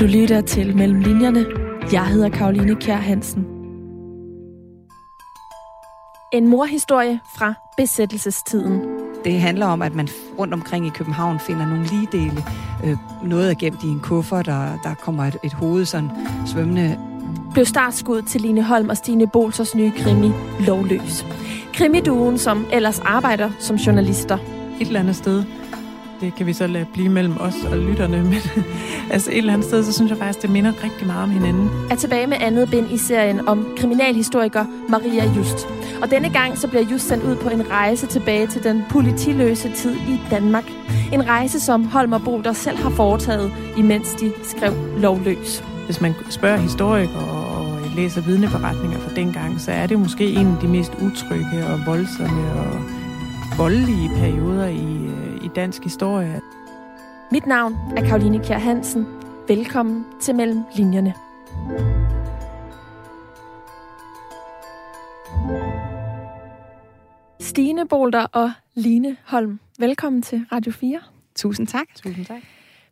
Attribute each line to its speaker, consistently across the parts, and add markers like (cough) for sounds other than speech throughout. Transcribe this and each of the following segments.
Speaker 1: Du lytter til Mellem Linjerne. Jeg hedder Karoline Kjær Hansen. En morhistorie fra besættelsestiden.
Speaker 2: Det handler om, at man rundt omkring i København finder nogle ligedele. Øh, noget er gemt i en kuffert, og der kommer et, et hoved sådan svømmende.
Speaker 1: Blev startskud til Line Holm og Stine Bolsers nye krimi Lovløs. Krimiduen, som ellers arbejder som journalister.
Speaker 3: Et eller andet sted det kan vi så lade blive mellem os og lytterne, (laughs) men altså et eller andet sted, så synes jeg faktisk, det minder rigtig meget om hinanden.
Speaker 1: Er tilbage med andet bind i serien om kriminalhistoriker Maria Just. Og denne gang så bliver Just sendt ud på en rejse tilbage til den politiløse tid i Danmark. En rejse, som Holm og Bolter selv har foretaget, imens de skrev lovløs.
Speaker 3: Hvis man spørger historikere og læser vidneberetninger fra dengang, så er det måske en af de mest utrygge og voldsomme og voldelige perioder i i dansk historie.
Speaker 1: Mit navn er Karoline Kjær Hansen. Velkommen til Mellem Linjerne. Stine Bolter og Line Holm, velkommen til Radio 4.
Speaker 2: Tusind tak.
Speaker 3: Tusind tak.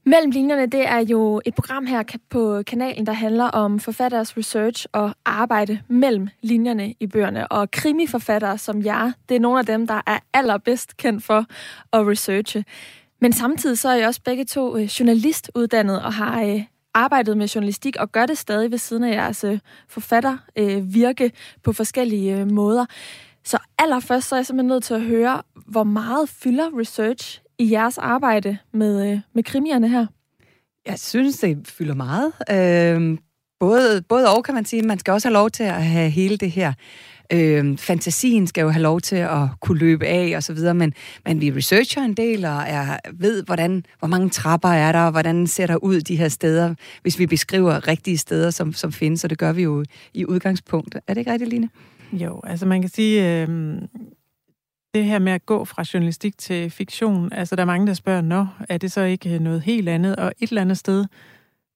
Speaker 1: Mellem linjerne, det er jo et program her på kanalen, der handler om forfatteres research og arbejde mellem linjerne i bøgerne. Og krimiforfattere som jeg, det er nogle af dem, der er allerbedst kendt for at researche. Men samtidig så er jeg også begge to øh, journalistuddannet og har øh, arbejdet med journalistik og gør det stadig ved siden af jeres forfatter forfattervirke på forskellige måder. Så allerførst så er jeg simpelthen nødt til at høre, hvor meget fylder research i jeres arbejde med, øh, med krimierne her?
Speaker 2: Jeg synes, det fylder meget. Øh, både, både og, kan man sige. Man skal også have lov til at have hele det her øh, fantasien skal jo have lov til at kunne løbe af og så videre, men, men vi researcher en del og er, ved, hvordan, hvor mange trapper er der, og hvordan ser der ud de her steder, hvis vi beskriver rigtige steder, som, som findes, og det gør vi jo i udgangspunkt. Er det ikke rigtigt, Line?
Speaker 3: Jo, altså man kan sige, øh, det her med at gå fra journalistik til fiktion, altså der er mange, der spørger, nå, er det så ikke øh, noget helt andet? Og et eller andet sted,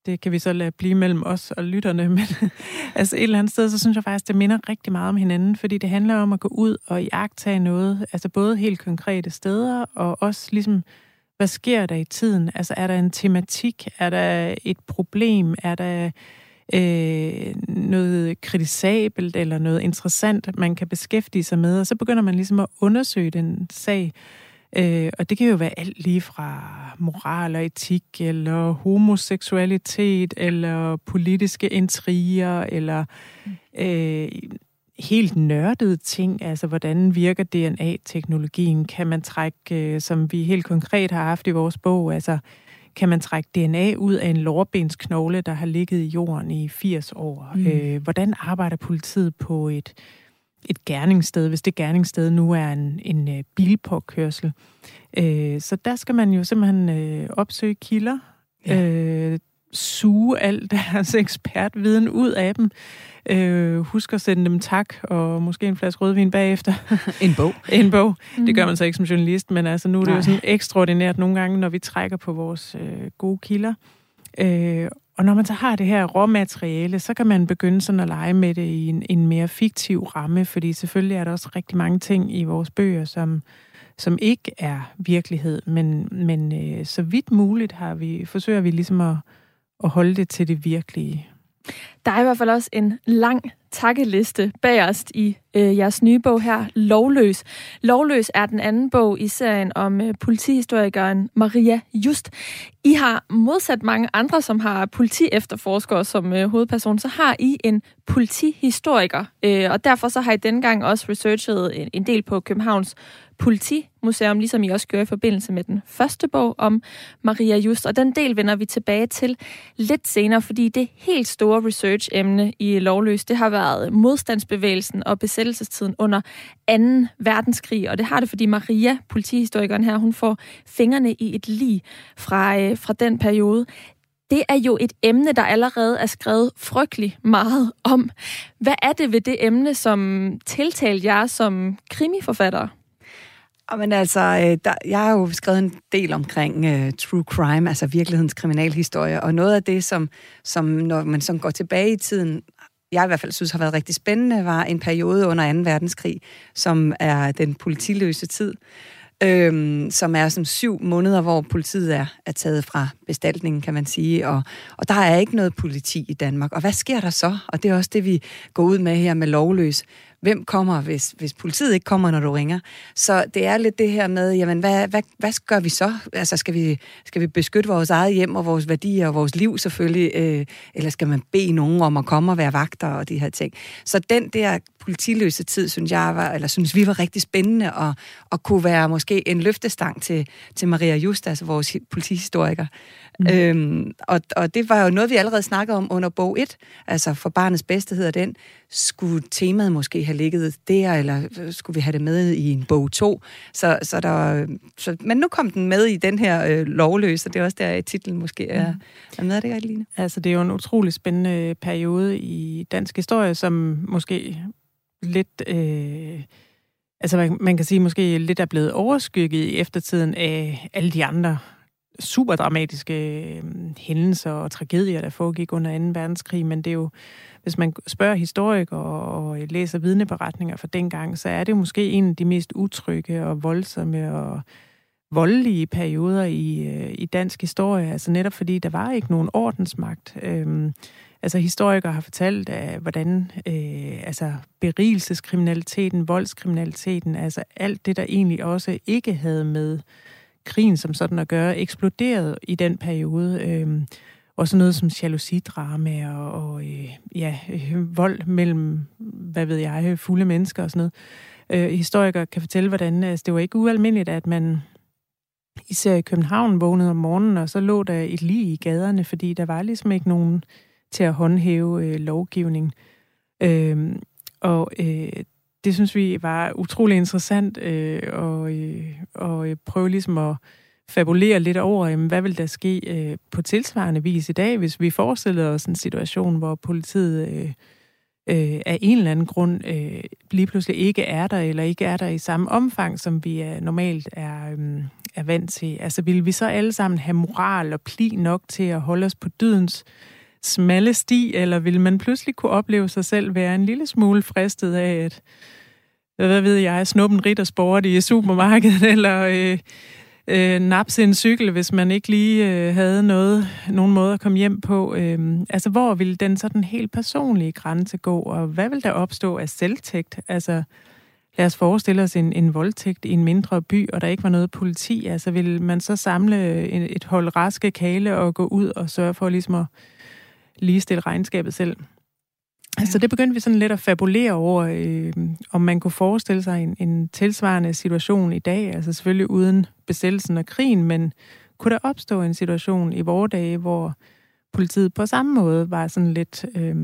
Speaker 3: det kan vi så lade blive mellem os og lytterne, (laughs) men altså et eller andet sted, så synes jeg faktisk, det minder rigtig meget om hinanden, fordi det handler om at gå ud og iagtage noget, altså både helt konkrete steder, og også ligesom, hvad sker der i tiden? Altså er der en tematik? Er der et problem? Er der øh, noget kritisabelt eller noget interessant, man kan beskæftige sig med, og så begynder man ligesom at undersøge den sag. Øh, og det kan jo være alt lige fra moral og etik, eller homoseksualitet, eller politiske intriger, eller øh, helt nørdede ting, altså hvordan virker DNA-teknologien, kan man trække, øh, som vi helt konkret har haft i vores bog, altså øh, kan man trække DNA ud af en lårbensknogle, der har ligget i jorden i 80 år. Mm. Øh, hvordan arbejder politiet på et, et gerningssted, hvis det gerningssted nu er en, en uh, bilpåkørsel? Øh, så der skal man jo simpelthen øh, opsøge kilder, ja. øh, suge al deres (laughs) ekspertviden ud af dem. Øh, husk at sende dem tak, og måske en flaske rødvin bagefter. (laughs)
Speaker 2: En bog.
Speaker 3: en bog. Mm. Det gør man så ikke som journalist, men altså nu er det Nej. jo sådan ekstraordinært nogle gange, når vi trækker på vores øh, gode kilder. Øh, og når man så har det her råmateriale, så kan man begynde sådan at lege med det i en, en mere fiktiv ramme, fordi selvfølgelig er der også rigtig mange ting i vores bøger, som, som ikke er virkelighed, men, men øh, så vidt muligt har vi, forsøger vi ligesom at, og holde det til det virkelige.
Speaker 1: Der er i hvert fald også en lang takkeliste bagerst i øh, jeres nye bog her, Lovløs. Lovløs er den anden bog i serien om øh, politihistorikeren Maria Just. I har modsat mange andre, som har politiefterforskere som øh, hovedperson, så har I en politihistoriker, øh, og derfor så har I denne gang også researchet en, en del på Københavns politi Museum, ligesom I også gjorde i forbindelse med den første bog om Maria Just. Og den del vender vi tilbage til lidt senere, fordi det helt store research-emne i Lovløs, det har været modstandsbevægelsen og besættelsestiden under 2. verdenskrig. Og det har det, fordi Maria, politihistorikeren her, hun får fingrene i et lig fra, øh, fra den periode. Det er jo et emne, der allerede er skrevet frygtelig meget om. Hvad er det ved det emne, som tiltalte jer som krimiforfatter?
Speaker 2: Men altså, øh, der, jeg har jo skrevet en del omkring uh, true crime, altså virkelighedens kriminalhistorie, og noget af det, som, som når man sådan går tilbage i tiden, jeg i hvert fald synes har været rigtig spændende, var en periode under 2. verdenskrig, som er den politiløse tid. øhm, som er som syv måneder, hvor politiet er, er taget fra bestaltningen, kan man sige, og, og der er ikke noget politi i Danmark. Og hvad sker der så? Og det er også det, vi går ud med her med lovløs hvem kommer, hvis, hvis politiet ikke kommer, når du ringer. Så det er lidt det her med, jamen, hvad, hvad, hvad gør vi så? Altså, skal vi, skal vi beskytte vores eget hjem og vores værdier og vores liv selvfølgelig, øh, eller skal man bede nogen om at komme og være vagter og de her ting? Så den der politiløse tid, synes jeg var, eller synes vi var rigtig spændende, og, og kunne være måske en løftestang til, til Maria Just, altså vores politihistoriker. Mm. Øhm, og, og det var jo noget, vi allerede snakkede om under bog 1, altså for barnets bedste hedder den. Skulle temaet måske have ligget der, eller skulle vi have det med i en bog 2? Så, så der, så, men nu kom den med i den her øh, lovløs, og det er også der, titlen måske er, mm. er med. Er det ikke, Line?
Speaker 3: Altså, det er jo en utrolig spændende periode i dansk historie, som måske lidt... Øh, altså, man, man kan sige, måske lidt er blevet overskygget i eftertiden af alle de andre super dramatiske øh, hændelser og tragedier, der foregik under 2. verdenskrig, men det er jo, hvis man spørger historikere og læser vidneberetninger fra dengang, så er det måske en af de mest utrygge og voldsomme og voldelige perioder i, øh, i dansk historie, altså netop fordi der var ikke nogen ordensmagt. Øhm, altså historikere har fortalt, hvordan øh, altså berigelseskriminaliteten, voldskriminaliteten, altså alt det, der egentlig også ikke havde med krigen som sådan at gøre, eksploderede i den periode. Øh, også noget som jalousidrama og, og øh, ja, øh, vold mellem, hvad ved jeg, fulde mennesker og sådan noget. Øh, historikere kan fortælle, hvordan altså, det var ikke ualmindeligt, at man især i København vågnede om morgenen, og så lå der et lig i gaderne, fordi der var ligesom ikke nogen til at håndhæve øh, lovgivning. Øh, og øh, det synes vi var utrolig interessant øh, og, øh, og øh, prøve ligesom at fabulere lidt over, jamen, hvad vil der ske øh, på tilsvarende vis i dag, hvis vi forestiller os en situation, hvor politiet øh, øh, af en eller anden grund øh, lige pludselig ikke er der, eller ikke er der i samme omfang, som vi er, normalt er, øh, er vant til. Altså vil vi så alle sammen have moral og pli nok til at holde os på dydens smalle sti, eller vil man pludselig kunne opleve sig selv være en lille smule fristet af, at hvad ved jeg, snuppen sport i supermarkedet, (laughs) eller øh, øh, napse en cykel, hvis man ikke lige øh, havde noget, nogen måde at komme hjem på. Øh, altså, hvor vil den sådan helt personlige grænse gå, og hvad vil der opstå af selvtægt? Altså, lad os forestille os en, en voldtægt i en mindre by, og der ikke var noget politi. Altså, vil man så samle øh, en, et hold raske kale og gå ud og sørge for ligesom at ligestille regnskabet selv? Ja. Så det begyndte vi sådan lidt at fabulere over, øh, om man kunne forestille sig en, en tilsvarende situation i dag, altså selvfølgelig uden besættelsen og krigen, men kunne der opstå en situation i vores dage, hvor politiet på samme måde var sådan lidt øh,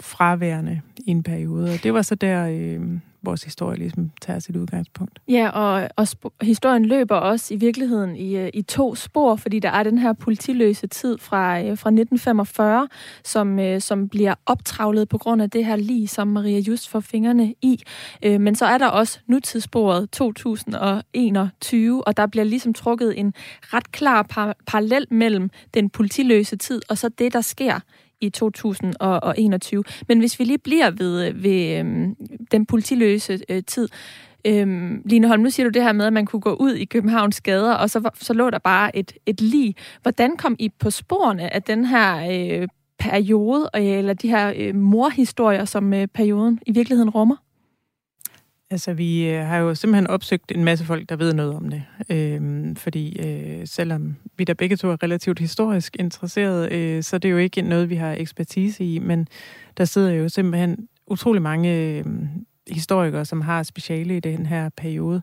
Speaker 3: fraværende i en periode. Og det var så der, øh, vores historie ligesom tager sit udgangspunkt.
Speaker 1: Ja, og, og historien løber også i virkeligheden i, øh, i to spor, fordi der er den her politiløse tid fra, øh, fra 1945, som, øh, som bliver optravlet på grund af det her lige, som Maria Just får fingrene i. Men så er der også nutidssporet 2021, og der bliver ligesom trukket en ret klar par- parallel mellem den politiløse tid og så det, der sker i 2021. Men hvis vi lige bliver ved, ved øhm, den politiløse øh, tid, Øhm, Line Holm, nu siger du det her med, at man kunne gå ud i Københavns gader, og så, så lå der bare et, et lig. Hvordan kom I på sporene af den her øh, periode, øh, eller de her øh, morhistorier, som øh, perioden i virkeligheden rummer?
Speaker 3: Altså, vi øh, har jo simpelthen opsøgt en masse folk, der ved noget om det. Øhm, fordi øh, selvom vi der begge to er relativt historisk interesseret, øh, så er det jo ikke noget, vi har ekspertise i, men der sidder jo simpelthen utrolig mange øh, historikere, som har speciale i den her periode.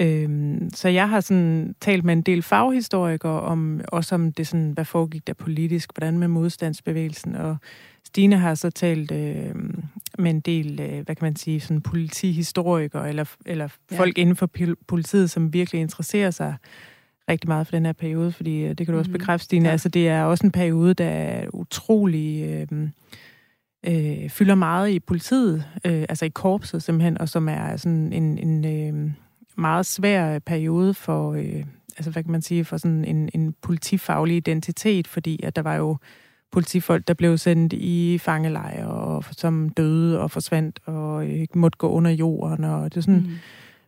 Speaker 3: Øhm, så jeg har sådan talt med en del faghistorikere om også om det sådan, hvad foregik der politisk, hvordan med modstandsbevægelsen, og Stine har så talt øh, med en del, øh, hvad kan man sige, sådan politihistorikere, eller, eller ja. folk inden for politiet, som virkelig interesserer sig rigtig meget for den her periode, fordi øh, det kan du også mm-hmm. bekræfte, Stine, ja. altså det er også en periode, der er utrolig... Øh, øh, fylder meget i politiet, øh, altså i korpset simpelthen, og som er sådan en, en øh, meget svær periode for, øh, altså hvad kan man sige, for sådan en, en politifaglig identitet, fordi at der var jo politifolk, der blev sendt i fangelejre, og som døde og forsvandt, og ikke måtte gå under jorden, og det er sådan mm.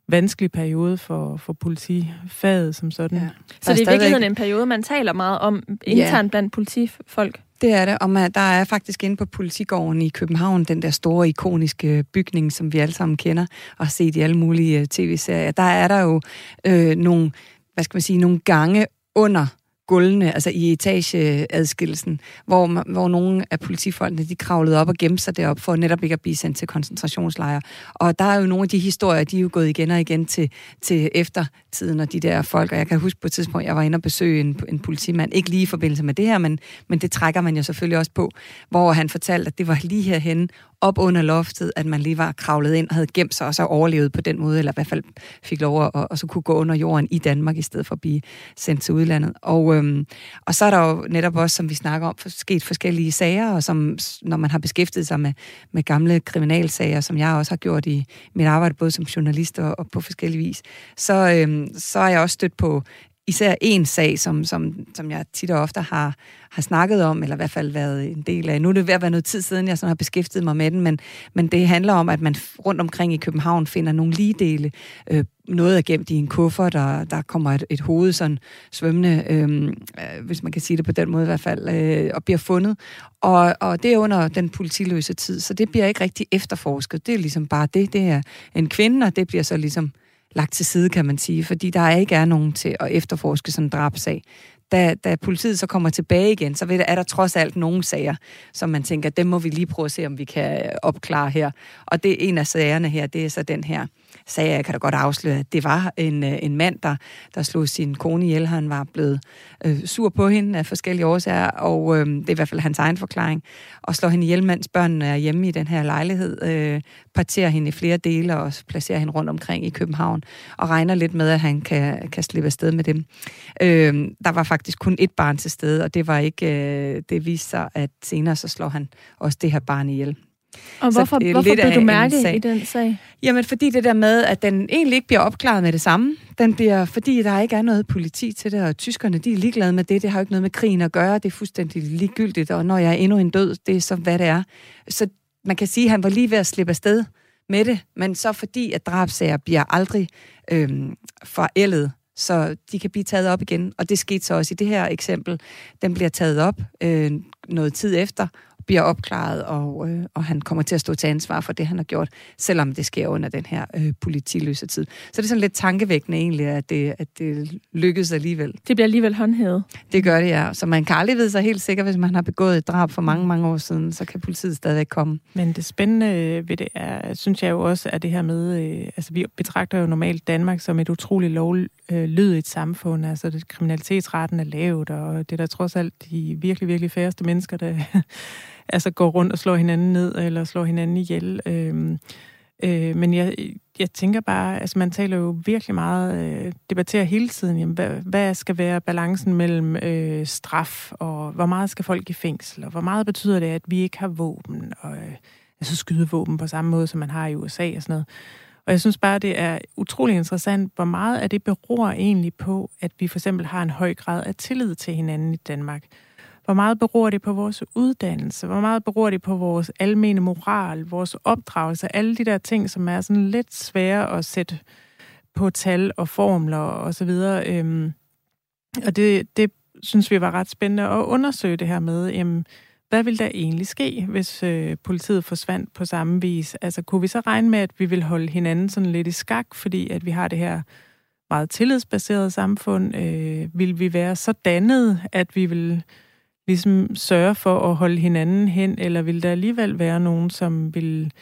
Speaker 3: vanskelig periode for, for politifaget som sådan. Ja.
Speaker 1: Så det er i virkeligheden en periode, man taler meget om internt ja. blandt politifolk?
Speaker 2: Det er det, og man, der er faktisk inde på Politigården i København, den der store ikoniske bygning, som vi alle sammen kender og har set i alle mulige øh, tv-serier. Der er der jo øh, nogle, hvad skal man sige, nogle gange under gulvene, altså i etageadskillelsen, hvor, hvor nogle af politifolkene, de kravlede op og gemte sig derop for netop ikke at blive sendt til koncentrationslejre. Og der er jo nogle af de historier, de er jo gået igen og igen til, til eftertiden og de der folk. Og jeg kan huske på et tidspunkt, jeg var inde og besøge en, en politimand, ikke lige i forbindelse med det her, men, men det trækker man jo selvfølgelig også på, hvor han fortalte, at det var lige herhen op under loftet, at man lige var kravlet ind og havde gemt sig og så overlevet på den måde, eller i hvert fald fik lov at og så kunne gå under jorden i Danmark, i stedet for at blive sendt til udlandet. Og, øhm, og så er der jo netop også, som vi snakker om, sket forskellige sager, og som, når man har beskæftiget sig med, med gamle kriminalsager, som jeg også har gjort i mit arbejde, både som journalist og, og på forskellige vis, så, øhm, så er jeg også stødt på især en sag, som, som, som jeg tit og ofte har, har snakket om, eller i hvert fald været en del af. Nu er det ved at være noget tid siden, jeg sådan har beskæftiget mig med den, men, men det handler om, at man rundt omkring i København finder nogle ligedele. Øh, noget er gemt i en kuffert, og der kommer et, et hoved sådan svømmende, øhm, øh, hvis man kan sige det på den måde i hvert fald, øh, og bliver fundet. Og, og det er under den politiløse tid, så det bliver ikke rigtig efterforsket. Det er ligesom bare det. Det er en kvinde, og det bliver så ligesom lagt til side, kan man sige, fordi der ikke er nogen til at efterforske sådan en drabsag. Da, da politiet så kommer tilbage igen, så er der trods alt nogle sager, som man tænker, dem må vi lige prøve at se, om vi kan opklare her. Og det er en af sagerne her, det er så den her sagde, jeg kan da godt afsløre, at det var en, øh, en mand, der, der slog sin kone ihjel. Han var blevet øh, sur på hende af forskellige årsager, og øh, det er i hvert fald hans egen forklaring. Og slår hende ihjel, mens børnene er hjemme i den her lejlighed, øh, parterer hende i flere dele og placerer hende rundt omkring i København, og regner lidt med, at han kan, kan slippe afsted med dem. Øh, der var faktisk kun et barn til stede, og det var ikke, øh, det viste sig, at senere så slår han også det her barn ihjel.
Speaker 1: Og hvorfor, så, hvorfor blev du mærke i den sag?
Speaker 2: Jamen, fordi det der med, at den egentlig ikke bliver opklaret med det samme. Den bliver, fordi der ikke er noget politi til det, og tyskerne, de er ligeglade med det. Det har jo ikke noget med krigen at gøre. Det er fuldstændig ligegyldigt, og når jeg er endnu en død, det er så, hvad det er. Så man kan sige, at han var lige ved at slippe afsted med det, men så fordi, at drabsager bliver aldrig øhm, forældet, så de kan blive taget op igen. Og det skete så også i det her eksempel. Den bliver taget op øh, noget tid efter, bliver opklaret, og, øh, og han kommer til at stå til ansvar for det, han har gjort, selvom det sker under den her øh, politiløse tid. Så det er sådan lidt tankevækkende egentlig, at det, at det lykkedes alligevel.
Speaker 1: Det bliver alligevel håndhævet.
Speaker 2: Det gør det, ja. Så man kan aldrig vide sig helt sikker, hvis man har begået et drab for mange, mange år siden, så kan politiet stadigvæk komme.
Speaker 3: Men det spændende ved det er, synes jeg jo også, at det her med, øh, altså vi betragter jo normalt Danmark som et utroligt lovlydigt samfund, altså det, kriminalitetsretten er lavt, og det er der trods alt de virkelig, virkelig færreste mennesker, der altså går rundt og slår hinanden ned, eller slår hinanden ihjel. Øh, øh, men jeg, jeg tænker bare, altså man taler jo virkelig meget, øh, debatterer hele tiden, jamen, hvad, hvad skal være balancen mellem øh, straf, og hvor meget skal folk i fængsel, og hvor meget betyder det, at vi ikke har våben, og øh, altså skydevåben på samme måde, som man har i USA og sådan noget. Og jeg synes bare, det er utrolig interessant, hvor meget af det beror egentlig på, at vi for eksempel har en høj grad af tillid til hinanden i Danmark. Hvor meget beror det på vores uddannelse? Hvor meget beror det på vores almene moral, vores opdragelse? Alle de der ting, som er sådan lidt svære at sætte på tal og formler og så videre. Øhm, og det, det synes vi var ret spændende at undersøge det her med, jamen, hvad vil der egentlig ske, hvis øh, politiet forsvandt på samme vis? Altså, kunne vi så regne med, at vi vil holde hinanden sådan lidt i skak, fordi at vi har det her meget tillidsbaserede samfund? Øh, vil vi være så dannet, at vi vil ligesom sørge for at holde hinanden hen, eller vil der alligevel være nogen, som vil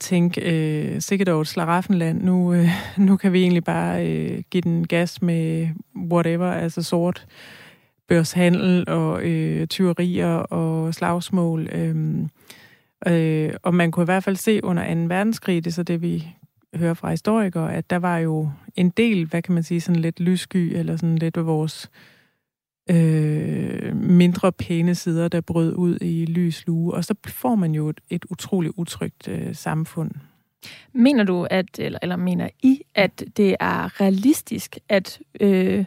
Speaker 3: tænke, øh, sikkert over et slaraffenland, nu, øh, nu kan vi egentlig bare øh, give den gas med whatever, altså sort børshandel og øh, tyverier og slagsmål. Øh, øh, og man kunne i hvert fald se under 2. verdenskrig, det er så det, vi hører fra historikere, at der var jo en del, hvad kan man sige, sådan lidt lyssky, eller sådan lidt vores øh, øh, mindre pæne sider, der brød ud i lys lue, og så får man jo et, et utroligt utrygt øh, samfund.
Speaker 1: Mener du, at, eller, eller mener I, at det er realistisk, at øh,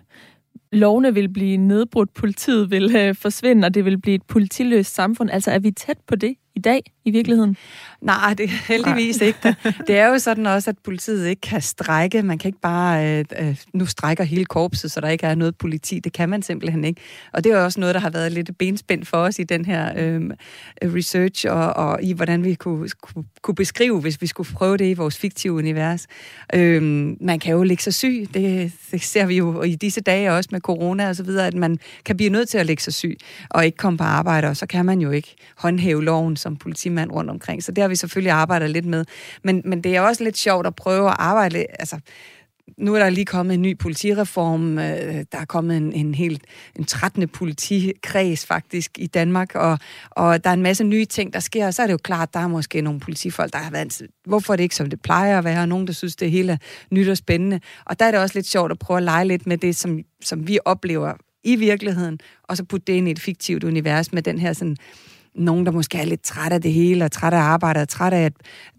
Speaker 1: lovene vil blive nedbrudt, politiet vil øh, forsvinde, og det vil blive et politiløst samfund? Altså er vi tæt på det i dag, i virkeligheden?
Speaker 2: Nej, det er heldigvis ikke. Det er jo sådan også, at politiet ikke kan strække. Man kan ikke bare, øh, øh, nu strækker hele korpset, så der ikke er noget politi. Det kan man simpelthen ikke. Og det er jo også noget, der har været lidt benspændt for os i den her øh, research, og, og i hvordan vi kunne, kunne, kunne beskrive, hvis vi skulle prøve det i vores fiktive univers. Øh, man kan jo ligge sig syg. Det, det ser vi jo i disse dage også med corona og så videre, at man kan blive nødt til at ligge sig syg og ikke komme på arbejde, og så kan man jo ikke håndhæve loven som politimand rundt omkring. Så det har vi selvfølgelig arbejdet lidt med. Men, men det er også lidt sjovt at prøve at arbejde, altså nu er der lige kommet en ny politireform. Øh, der er kommet en, en helt en 13. politikreds faktisk i Danmark, og, og der er en masse nye ting, der sker, og så er det jo klart, der er måske nogle politifolk, der har været, hvorfor er det ikke, som det plejer at være, nogen, der synes, det hele er nyt og spændende. Og der er det også lidt sjovt at prøve at lege lidt med det, som, som vi oplever i virkeligheden, og så putte det ind i et fiktivt univers med den her sådan, nogen, der måske er lidt træt af det hele, og træt af arbejdet, og træt af, at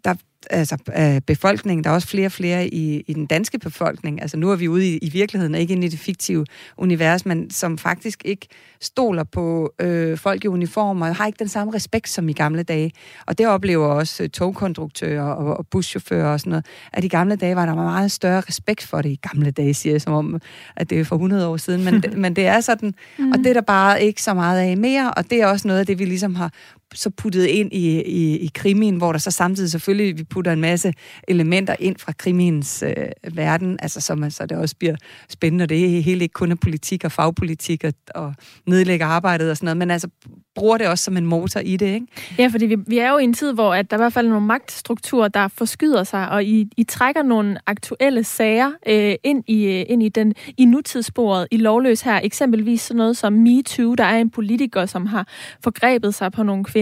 Speaker 2: der, altså, øh, befolkningen. Der er også flere og flere i, i den danske befolkning. Altså nu er vi ude i, i virkeligheden, og ikke inde i det fiktive univers, men som faktisk ikke stoler på øh, folk i uniformer, og har ikke den samme respekt som i gamle dage. Og det oplever også øh, togkonduktører og, og buschauffører og sådan noget, at i gamle dage var der meget større respekt for det i gamle dage, siger jeg, som om, at det er for 100 år siden. Men, (laughs) men det er sådan, mm. og det er der bare ikke så meget af mere, og det er også noget af det, vi ligesom har så puttet ind i, i, i krimien, hvor der så samtidig selvfølgelig, vi putter en masse elementer ind fra krimiens øh, verden, altså så, man, så det også bliver spændende, det er helt ikke kun er politik og fagpolitik og, og nedlægge arbejdet og sådan noget, men altså bruger det også som en motor i det, ikke?
Speaker 1: Ja, fordi vi, vi er jo i en tid, hvor at der er i hvert fald nogle magtstrukturer, der forskyder sig, og I, I trækker nogle aktuelle sager øh, ind, i, øh, ind i, den, i nutidssporet i lovløs her. Eksempelvis sådan noget som MeToo, der er en politiker, som har forgrebet sig på nogle kvinder.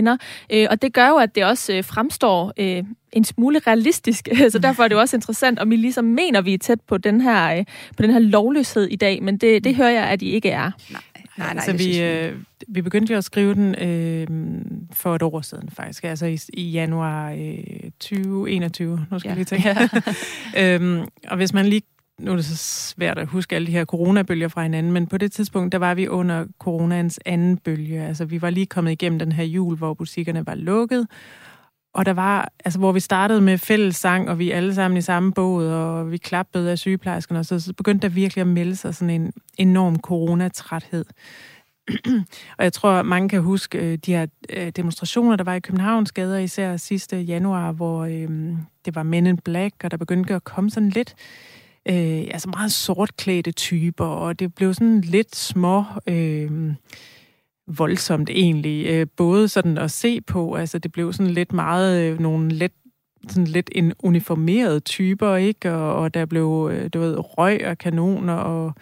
Speaker 1: Øh, og det gør jo, at det også øh, fremstår øh, en smule realistisk, (laughs) så derfor er det jo også interessant, om I ligesom mener, vi er tæt på den her, øh, på den her lovløshed i dag, men det, det hører jeg, at I ikke er.
Speaker 3: Nej. Nej, nej, så vi, øh, vi begyndte jo at skrive den øh, for et år siden faktisk, altså i, i januar øh, 2021, nu skal ja. jeg lige tænke. (laughs) (laughs) øhm, og hvis man lige, nu er det så svært at huske alle de her coronabølger fra hinanden, men på det tidspunkt, der var vi under coronans anden bølge, altså vi var lige kommet igennem den her jul, hvor butikkerne var lukket, og der var, altså hvor vi startede med fælles sang, og vi alle sammen i samme båd, og vi klappede af sygeplejerskerne, og så, så begyndte der virkelig at melde sig sådan en enorm coronatræthed. (clears throat) og jeg tror, mange kan huske øh, de her øh, demonstrationer, der var i Københavns gader, især sidste januar, hvor øh, det var Men in Black, og der begyndte at komme sådan lidt øh, altså meget sortklædte typer, og det blev sådan lidt små... Øh, voldsomt egentlig. Øh, både sådan at se på, altså det blev sådan lidt meget øh, nogle let sådan lidt en uniformeret typer, ikke? Og, og der blev, øh, du ved, røg og kanoner og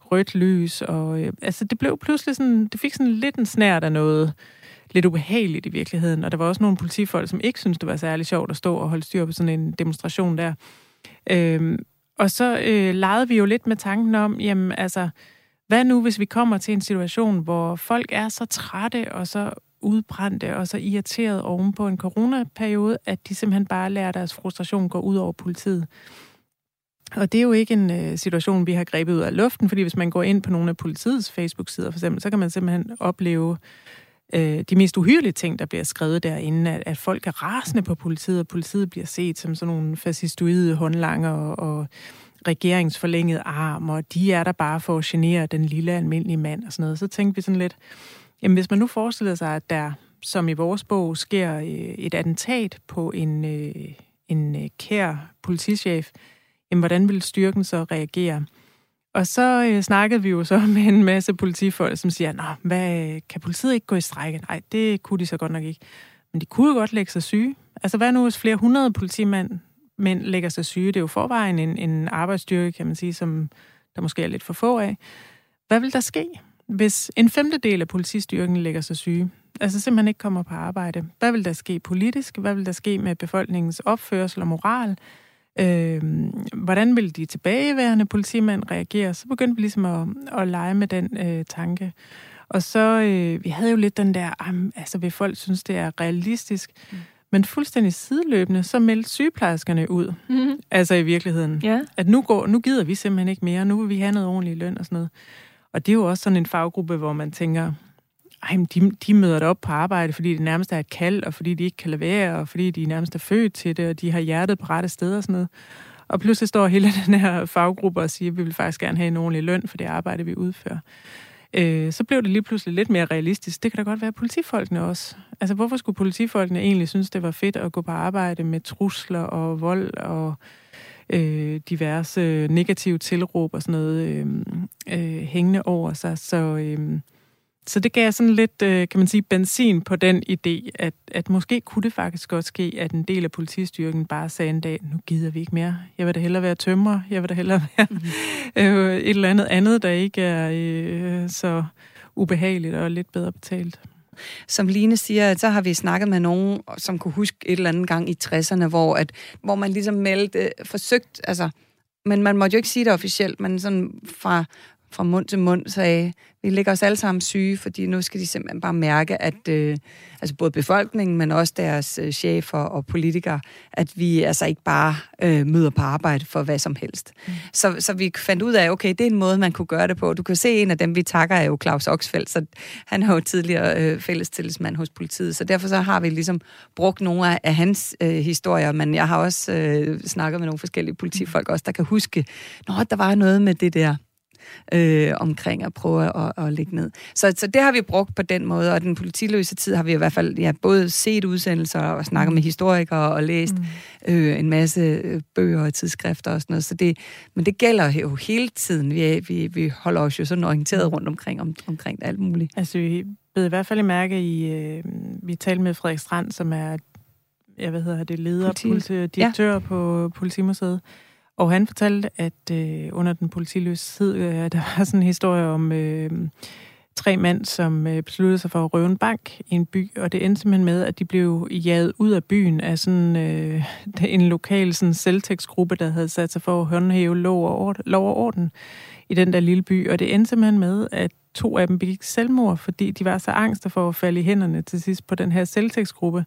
Speaker 3: rødt lys, og øh, altså det blev pludselig sådan, det fik sådan lidt en snært af noget lidt ubehageligt i virkeligheden, og der var også nogle politifolk, som ikke syntes, det var særlig sjovt at stå og holde styr på sådan en demonstration der. Øhm, og så øh, legede vi jo lidt med tanken om, jamen altså, hvad nu, hvis vi kommer til en situation, hvor folk er så trætte og så udbrændte og så irriteret oven på en coronaperiode, at de simpelthen bare lærer deres frustration gå ud over politiet? Og det er jo ikke en øh, situation, vi har grebet ud af luften, fordi hvis man går ind på nogle af politiets Facebook-sider for eksempel, så kan man simpelthen opleve øh, de mest uhyrlige ting, der bliver skrevet derinde, at, at folk er rasende på politiet, og politiet bliver set som sådan nogle fascistoide håndlanger og, og regeringsforlængede arm, og de er der bare for at genere den lille almindelige mand og sådan noget. Så tænkte vi sådan lidt, jamen hvis man nu forestiller sig, at der, som i vores bog, sker øh, et attentat på en, øh, en øh, kær politichef, jamen hvordan vil styrken så reagere? Og så øh, snakkede vi jo så (laughs) med en masse politifolk, som siger, Nå, hvad, kan politiet ikke gå i strække? Nej, det kunne de så godt nok ikke. Men de kunne jo godt lægge sig syge. Altså hvad nu, hvis flere hundrede politimænd mænd lægger sig syge. Det er jo forvejen en, en arbejdsstyrke, kan man sige, som der måske er lidt for få af. Hvad vil der ske, hvis en femtedel af politistyrken lægger sig syge? Altså simpelthen ikke kommer på arbejde. Hvad vil der ske politisk? Hvad vil der ske med befolkningens opførsel og moral? Øh, hvordan vil de tilbageværende politimænd reagere? Så begyndte vi ligesom at, at lege med den øh, tanke. Og så, øh, vi havde jo lidt den der, altså vil folk synes, det er realistisk? Mm. Men fuldstændig sideløbende, så meldte sygeplejerskerne ud. Mm-hmm. Altså i virkeligheden. Ja. At nu, går, nu gider vi simpelthen ikke mere. Nu vil vi have noget ordentligt løn og sådan noget. Og det er jo også sådan en faggruppe, hvor man tænker, ej, de, de møder det op på arbejde, fordi det nærmest er et kald, og fordi de ikke kan lade være, og fordi de nærmest er født til det, og de har hjertet på rette sted og sådan noget. Og pludselig står hele (laughs) den her faggruppe og siger, at vi vil faktisk gerne have en ordentlig løn for det arbejde, vi udfører. Øh, så blev det lige pludselig lidt mere realistisk. Det kan da godt være politifolkene også. Altså, hvorfor skulle politifolkene egentlig synes, det var fedt at gå på arbejde med trusler og vold og øh, diverse negative tilråb og sådan noget øh, øh, hængende over sig? Så... Øh, så det gav sådan lidt, øh, kan man sige, benzin på den idé, at, at måske kunne det faktisk godt ske, at en del af politistyrken bare sagde en dag, nu gider vi ikke mere. Jeg vil da hellere være tømrer, jeg vil da hellere (laughs) være mm. et eller andet andet, der ikke er øh, så ubehageligt og lidt bedre betalt.
Speaker 2: Som Line siger, så har vi snakket med nogen, som kunne huske et eller andet gang i 60'erne, hvor, at, hvor man ligesom meldte, forsøgt, altså, men man måtte jo ikke sige det officielt, men sådan fra, fra mund til mund sagde, vi ligger os alle sammen syge, fordi nu skal de simpelthen bare mærke, at øh, altså både befolkningen, men også deres øh, chefer og politikere, at vi altså ikke bare øh, møder på arbejde for hvad som helst. Mm. Så, så vi fandt ud af, okay, det er en måde, man kunne gøre det på. Du kan se, en af dem, vi takker, er jo Claus Oxfeldt, så han er jo tidligere øh, fællestillidsmand hos politiet, så derfor så har vi ligesom brugt nogle af, af hans øh, historier, men jeg har også øh, snakket med nogle forskellige politifolk også, der kan huske, at der var noget med det der øh, omkring at prøve at, at lægge ned. Så, så det har vi brugt på den måde, og den politiløse tid har vi i hvert fald ja, både set udsendelser og snakket med historikere og læst mm. øh, en masse øh, bøger og tidsskrifter og sådan noget. Så det, men det gælder jo hele tiden. Vi, vi, vi holder os jo sådan orienteret rundt omkring, om, omkring alt muligt.
Speaker 3: Altså, vi ved i hvert fald i mærke i, øh, vi talte med Frederik Strand, som er jeg hvad hedder det, leder, Politi. politi direktør ja. på Politimuseet, og han fortalte, at øh, under den politiløshed, øh, der var sådan en historie om øh, tre mænd, som øh, besluttede sig for at røve en bank i en by, og det endte simpelthen med, at de blev jaget ud af byen af sådan øh, (laughs) en lokal sådan, selvtægtsgruppe, der havde sat sig for at håndhæve lov og, orden, lov og orden i den der lille by, og det endte simpelthen med, at to af dem begik selvmord, fordi de var så angste for at falde i hænderne til sidst på den her selvtægtsgruppe.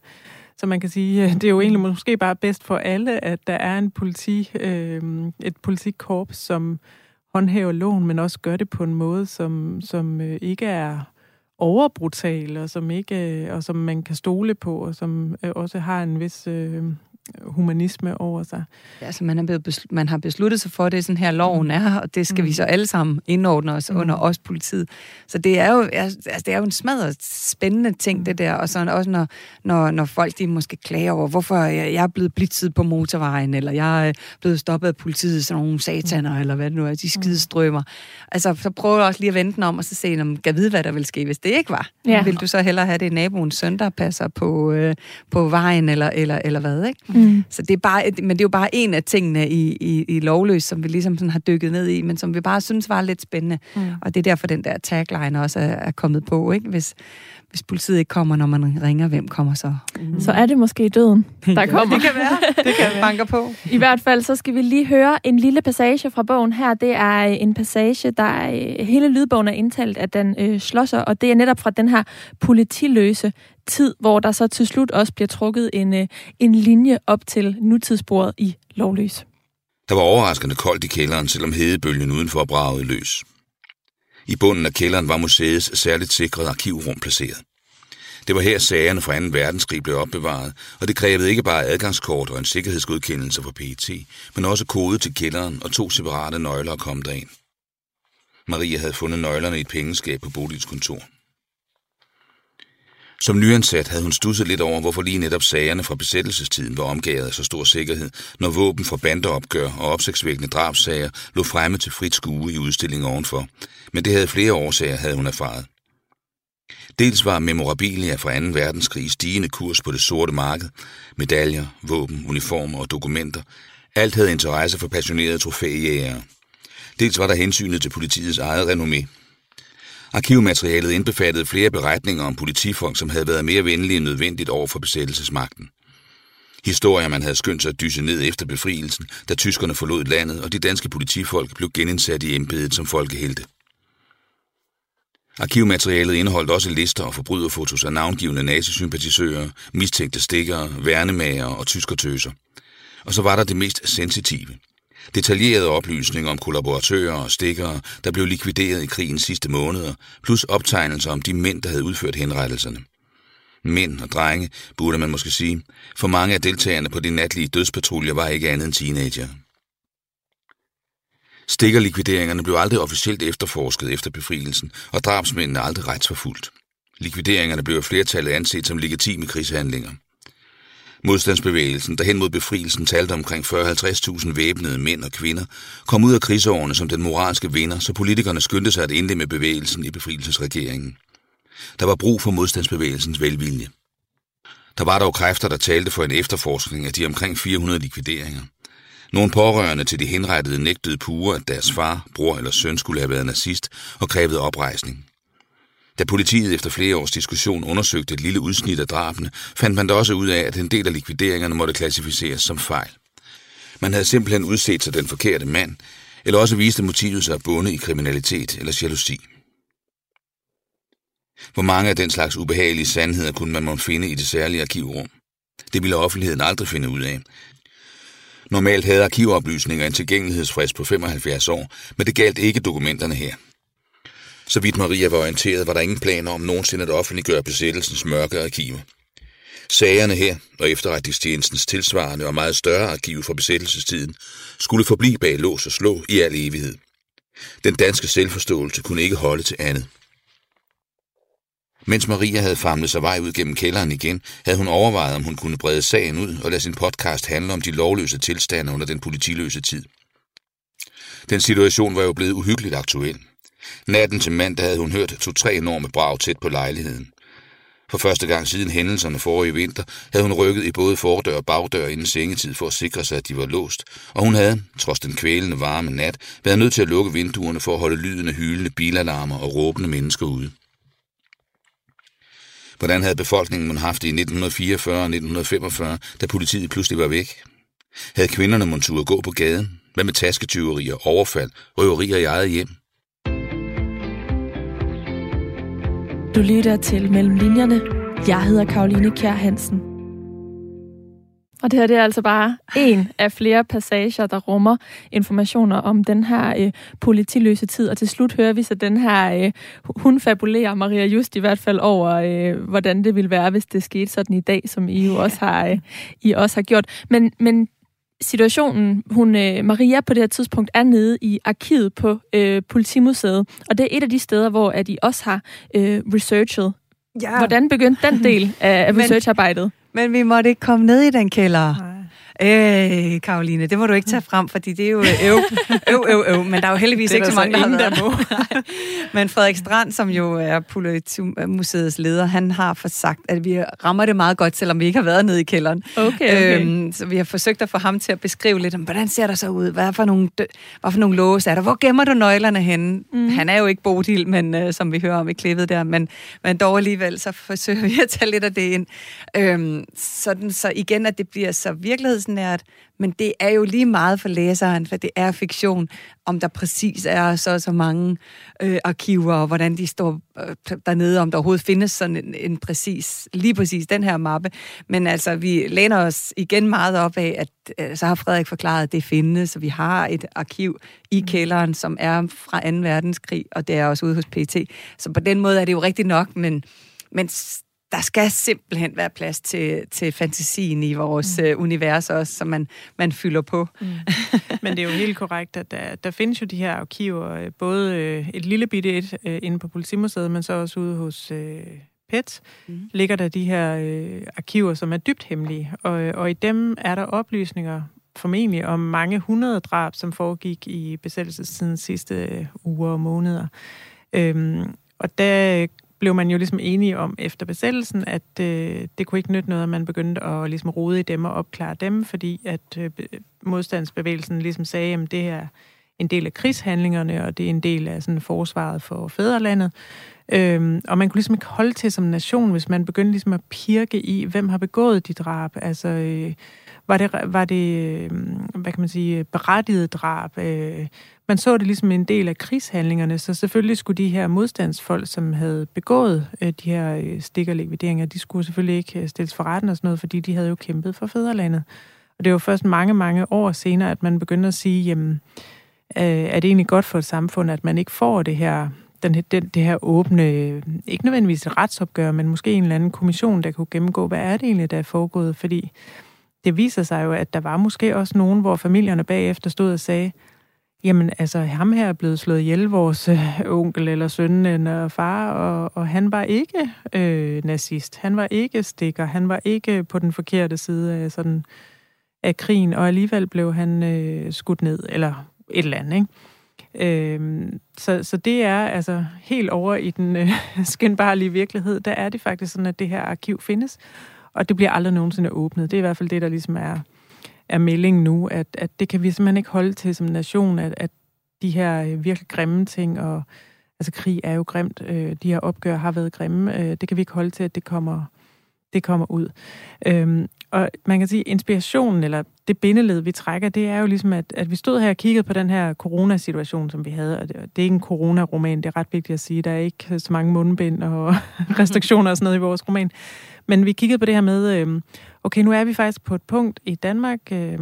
Speaker 3: Så man kan sige, øh, det er jo egentlig måske bare bedst for alle, at der er en politi, øh, et politikorps, som håndhæver loven, men også gør det på en måde, som, som øh, ikke er overbrutal, og som, ikke, øh, og som man kan stole på, og som også har en vis øh, humanisme over sig.
Speaker 2: Ja, altså man, er blevet man har besluttet sig for, at det er sådan her loven er, og det skal mm. vi så alle sammen indordne os mm. under os politiet. Så det er jo, altså, det er jo en smadret spændende ting, det der, og så også når, når, når folk de måske klager over, hvorfor jeg, jeg er blevet blitzet på motorvejen, eller jeg er blevet stoppet af politiet, sådan nogle sataner, mm. eller hvad det nu er, de skide strømmer. Altså, så prøver jeg også lige at vente den om, og så se, om jeg vide, hvad der vil ske, hvis det ikke var. Ja. Vil du så hellere have det naboens søn, der passer på, øh, på vejen, eller, eller, eller hvad, ikke? Mm. Så det er bare, men det er jo bare en af tingene i, i, i lovløs, som vi ligesom sådan har dykket ned i, men som vi bare synes var lidt spændende. Mm. Og det er derfor, den der tagline også er, er kommet på, ikke? Hvis, hvis politiet ikke kommer, når man ringer, hvem kommer så?
Speaker 1: Mm. Så er det måske døden, (laughs) der kommer. (laughs)
Speaker 2: det kan være. Det kan. Banker på.
Speaker 1: I hvert fald, så skal vi lige høre en lille passage fra bogen her. Det er en passage, der er, hele lydbogen er indtalt af den øh, slåsser, og det er netop fra den her politiløse tid, hvor der så til slut også bliver trukket en, øh, en linje op til nutidsbordet i lovløs.
Speaker 4: Der var overraskende koldt i kælderen, selvom hedebølgen udenfor bragede løs. I bunden af kælderen var museets særligt sikrede arkivrum placeret. Det var her sagerne fra 2. verdenskrig blev opbevaret, og det krævede ikke bare adgangskort og en sikkerhedsgodkendelse for PET, men også kode til kælderen og to separate nøgler at komme derind. Maria havde fundet nøglerne i et pengeskab på Bodils kontor. Som nyansat havde hun stusset lidt over, hvorfor lige netop sagerne fra besættelsestiden var omgavet af så stor sikkerhed, når våben fra bandeopgør og opsigtsvækkende drabsager lå fremme til frit skue i udstillingen ovenfor. Men det havde flere årsager, havde hun erfaret. Dels var memorabilia fra 2. verdenskrig stigende kurs på det sorte marked, medaljer, våben, uniformer og dokumenter. Alt havde interesse for passionerede trofæjægere. Dels var der hensynet til politiets eget renommé, Arkivmaterialet indbefattede flere beretninger om politifolk, som havde været mere venlige end nødvendigt over for besættelsesmagten. Historier, man havde skyndt sig at dyse ned efter befrielsen, da tyskerne forlod landet, og de danske politifolk blev genindsat i embedet som folkehelte. Arkivmaterialet indeholdt også lister og forbryderfotos af navngivende nazisympatisører, mistænkte stikkere, værnemager og tyskertøser. Og så var der det mest sensitive. Detaljerede oplysninger om kollaboratører og stikkere, der blev likvideret i krigens sidste måneder, plus optegnelser om de mænd, der havde udført henrettelserne. Mænd og drenge, burde man måske sige, for mange af deltagerne på de natlige dødspatruljer var ikke andet end teenager. Stikkerlikvideringerne blev aldrig officielt efterforsket efter befrielsen, og drabsmændene aldrig retsforfulgt. Likvideringerne blev af flertallet anset som legitime krigshandlinger. Modstandsbevægelsen, der hen mod befrielsen talte omkring 40-50.000 væbnede mænd og kvinder, kom ud af krigsårene som den moralske vinder, så politikerne skyndte sig at indlemme bevægelsen i befrielsesregeringen. Der var brug for modstandsbevægelsens velvilje. Der var dog kræfter, der talte for en efterforskning af de omkring 400 likvideringer. Nogle pårørende til de henrettede nægtede pure, at deres far, bror eller søn skulle have været nazist og krævede oprejsning. Da politiet efter flere års diskussion undersøgte et lille udsnit af drabene, fandt man da også ud af, at en del af likvideringerne måtte klassificeres som fejl. Man havde simpelthen udset sig den forkerte mand, eller også viste motivet sig at bunde i kriminalitet eller jalousi. Hvor mange af den slags ubehagelige sandheder kunne man måtte finde i det særlige arkivrum? Det ville offentligheden aldrig finde ud af. Normalt havde arkivoplysninger en tilgængelighedsfrist på 75 år, men det galt ikke dokumenterne her. Så vidt Maria var orienteret, var der ingen planer om nogensinde at offentliggøre besættelsens mørke arkiver. Sagerne her, og efterretningstjenestens tilsvarende og meget større arkiv fra besættelsestiden, skulle forblive bag lås og slå i al evighed. Den danske selvforståelse kunne ikke holde til andet. Mens Maria havde famlet sig vej ud gennem kælderen igen, havde hun overvejet, om hun kunne brede sagen ud og lade sin podcast handle om de lovløse tilstande under den politiløse tid. Den situation var jo blevet uhyggeligt aktuel. Natten til mandag havde hun hørt to-tre enorme brag tæt på lejligheden. For første gang siden hændelserne forrige vinter havde hun rykket i både fordør og bagdør inden sengetid for at sikre sig, at de var låst, og hun havde, trods den kvælende varme nat, været nødt til at lukke vinduerne for at holde lyden af hylende bilalarmer og råbende mennesker ude. Hvordan havde befolkningen haft det i 1944 og 1945, da politiet pludselig var væk? Havde kvinderne montur gå på gaden? Hvad med tasketyverier, overfald, røverier i eget hjem?
Speaker 1: Du lytter til Mellem Linjerne. Jeg hedder Karoline Kjær Hansen. Og det her det er altså bare en af flere passager, der rummer informationer om den her øh, politiløse tid. Og til slut hører vi så den her, øh, hun fabulerer Maria Just i hvert fald over, øh, hvordan det ville være, hvis det skete sådan i dag, som I jo også har, øh, I også har gjort. Men, men situationen, hun, øh, Maria på det her tidspunkt er nede i arkivet på øh, Politimuseet, og det er et af de steder, hvor at I også har øh, researchet. Ja. Hvordan begyndte den del af, af researcharbejdet?
Speaker 2: Men vi måtte ikke komme ned i den kælder. Nej. Øh, Karoline, det må du ikke tage frem, fordi det er jo øv, øv, øv, øv. Men der er jo heldigvis er ikke så mange, der har der må. (laughs) Men Frederik Strand, som jo er Politimuseets leder, han har for sagt, at vi rammer det meget godt, selvom vi ikke har været nede i kælderen.
Speaker 1: Okay, okay.
Speaker 2: Øhm, så vi har forsøgt at få ham til at beskrive lidt om, hvordan ser der så ud? Hvad for nogle, hvad for nogle låse er der? Hvor gemmer du nøglerne henne? Mm. Han er jo ikke Bodil, men, øh, som vi hører om i klippet der, men, men dog alligevel, så forsøger vi at tage lidt af det ind. Øhm, sådan, så igen, at det bliver så virkeligheds virkelighedsnært, men det er jo lige meget for læseren, for det er fiktion, om der præcis er så så mange øh, arkiver, og hvordan de står øh, dernede, om der overhovedet findes sådan en, en præcis, lige præcis den her mappe. Men altså, vi læner os igen meget op af, at øh, så har Frederik forklaret, at det findes, så vi har et arkiv i mm. kælderen, som er fra 2. verdenskrig, og det er også ude hos PT. Så på den måde er det jo rigtigt nok, men men der skal simpelthen være plads til, til fantasien i vores mm. uh, univers også, som man, man fylder på. Mm. (laughs)
Speaker 3: Men det er jo helt korrekt, at der, der findes jo de her arkiver, øh, både øh, et lille bitte et inde på Politimuseet, men så også ude hos uh, PET, mm. ligger der de her uh, arkiver, som er dybt hemmelige. Og, og i dem er der oplysninger formentlig om mange hundrede drab, som foregik i besættelsestidens sidste uger og måneder. Øhm, og der blev man jo ligesom enige om efter besættelsen, at øh, det kunne ikke nytte noget, at man begyndte at ligesom rode i dem og opklare dem, fordi at øh, modstandsbevægelsen ligesom sagde, at det er en del af krigshandlingerne, og det er en del af sådan forsvaret for fædrelandet. Øhm, og man kunne ligesom ikke holde til som nation, hvis man begyndte ligesom at pirke i, hvem har begået de drab. Altså, øh, var det, var det øh, hvad kan man sige, berettiget drab? Øh, man så det ligesom en del af krigshandlingerne, så selvfølgelig skulle de her modstandsfolk, som havde begået øh, de her øh, stikkerlikvideringer, de skulle selvfølgelig ikke øh, stilles for retten og sådan noget, fordi de havde jo kæmpet for fædrelandet. Og det var først mange, mange år senere, at man begyndte at sige, jamen, øh, er det egentlig godt for et samfund, at man ikke får det her, den, den, det her åbne, øh, ikke nødvendigvis et retsopgør, men måske en eller anden kommission, der kunne gennemgå, hvad er det egentlig, der er foregået? Fordi det viser sig jo, at der var måske også nogen, hvor familierne bagefter stod og sagde, Jamen, altså, ham her er blevet slået ihjel, vores øh, onkel eller søn eller far, og, og han var ikke øh, nazist. Han var ikke stikker. Han var ikke på den forkerte side af, sådan, af krigen, og alligevel blev han øh, skudt ned, eller et eller andet, ikke? Øh, så, så det er altså helt over i den øh, (laughs) skinbarlige virkelighed. Der er det faktisk sådan, at det her arkiv findes, og det bliver aldrig nogensinde åbnet. Det er i hvert fald det, der ligesom er er meldingen nu, at, at det kan vi simpelthen ikke holde til som nation, at, at de her øh, virkelig grimme ting, og altså krig er jo grimt, øh, de her opgør har været grimme, øh, det kan vi ikke holde til, at det kommer, det kommer ud. Øhm, og man kan sige, inspirationen, eller det bindeled, vi trækker, det er jo ligesom, at, at vi stod her og kiggede på den her coronasituation, som vi havde, og det, det er ikke en coronaroman, det er ret vigtigt at sige, der er ikke så mange mundbind og (laughs) restriktioner og sådan noget i vores roman. Men vi kiggede på det her med, øh, okay, nu er vi faktisk på et punkt i Danmark, øh,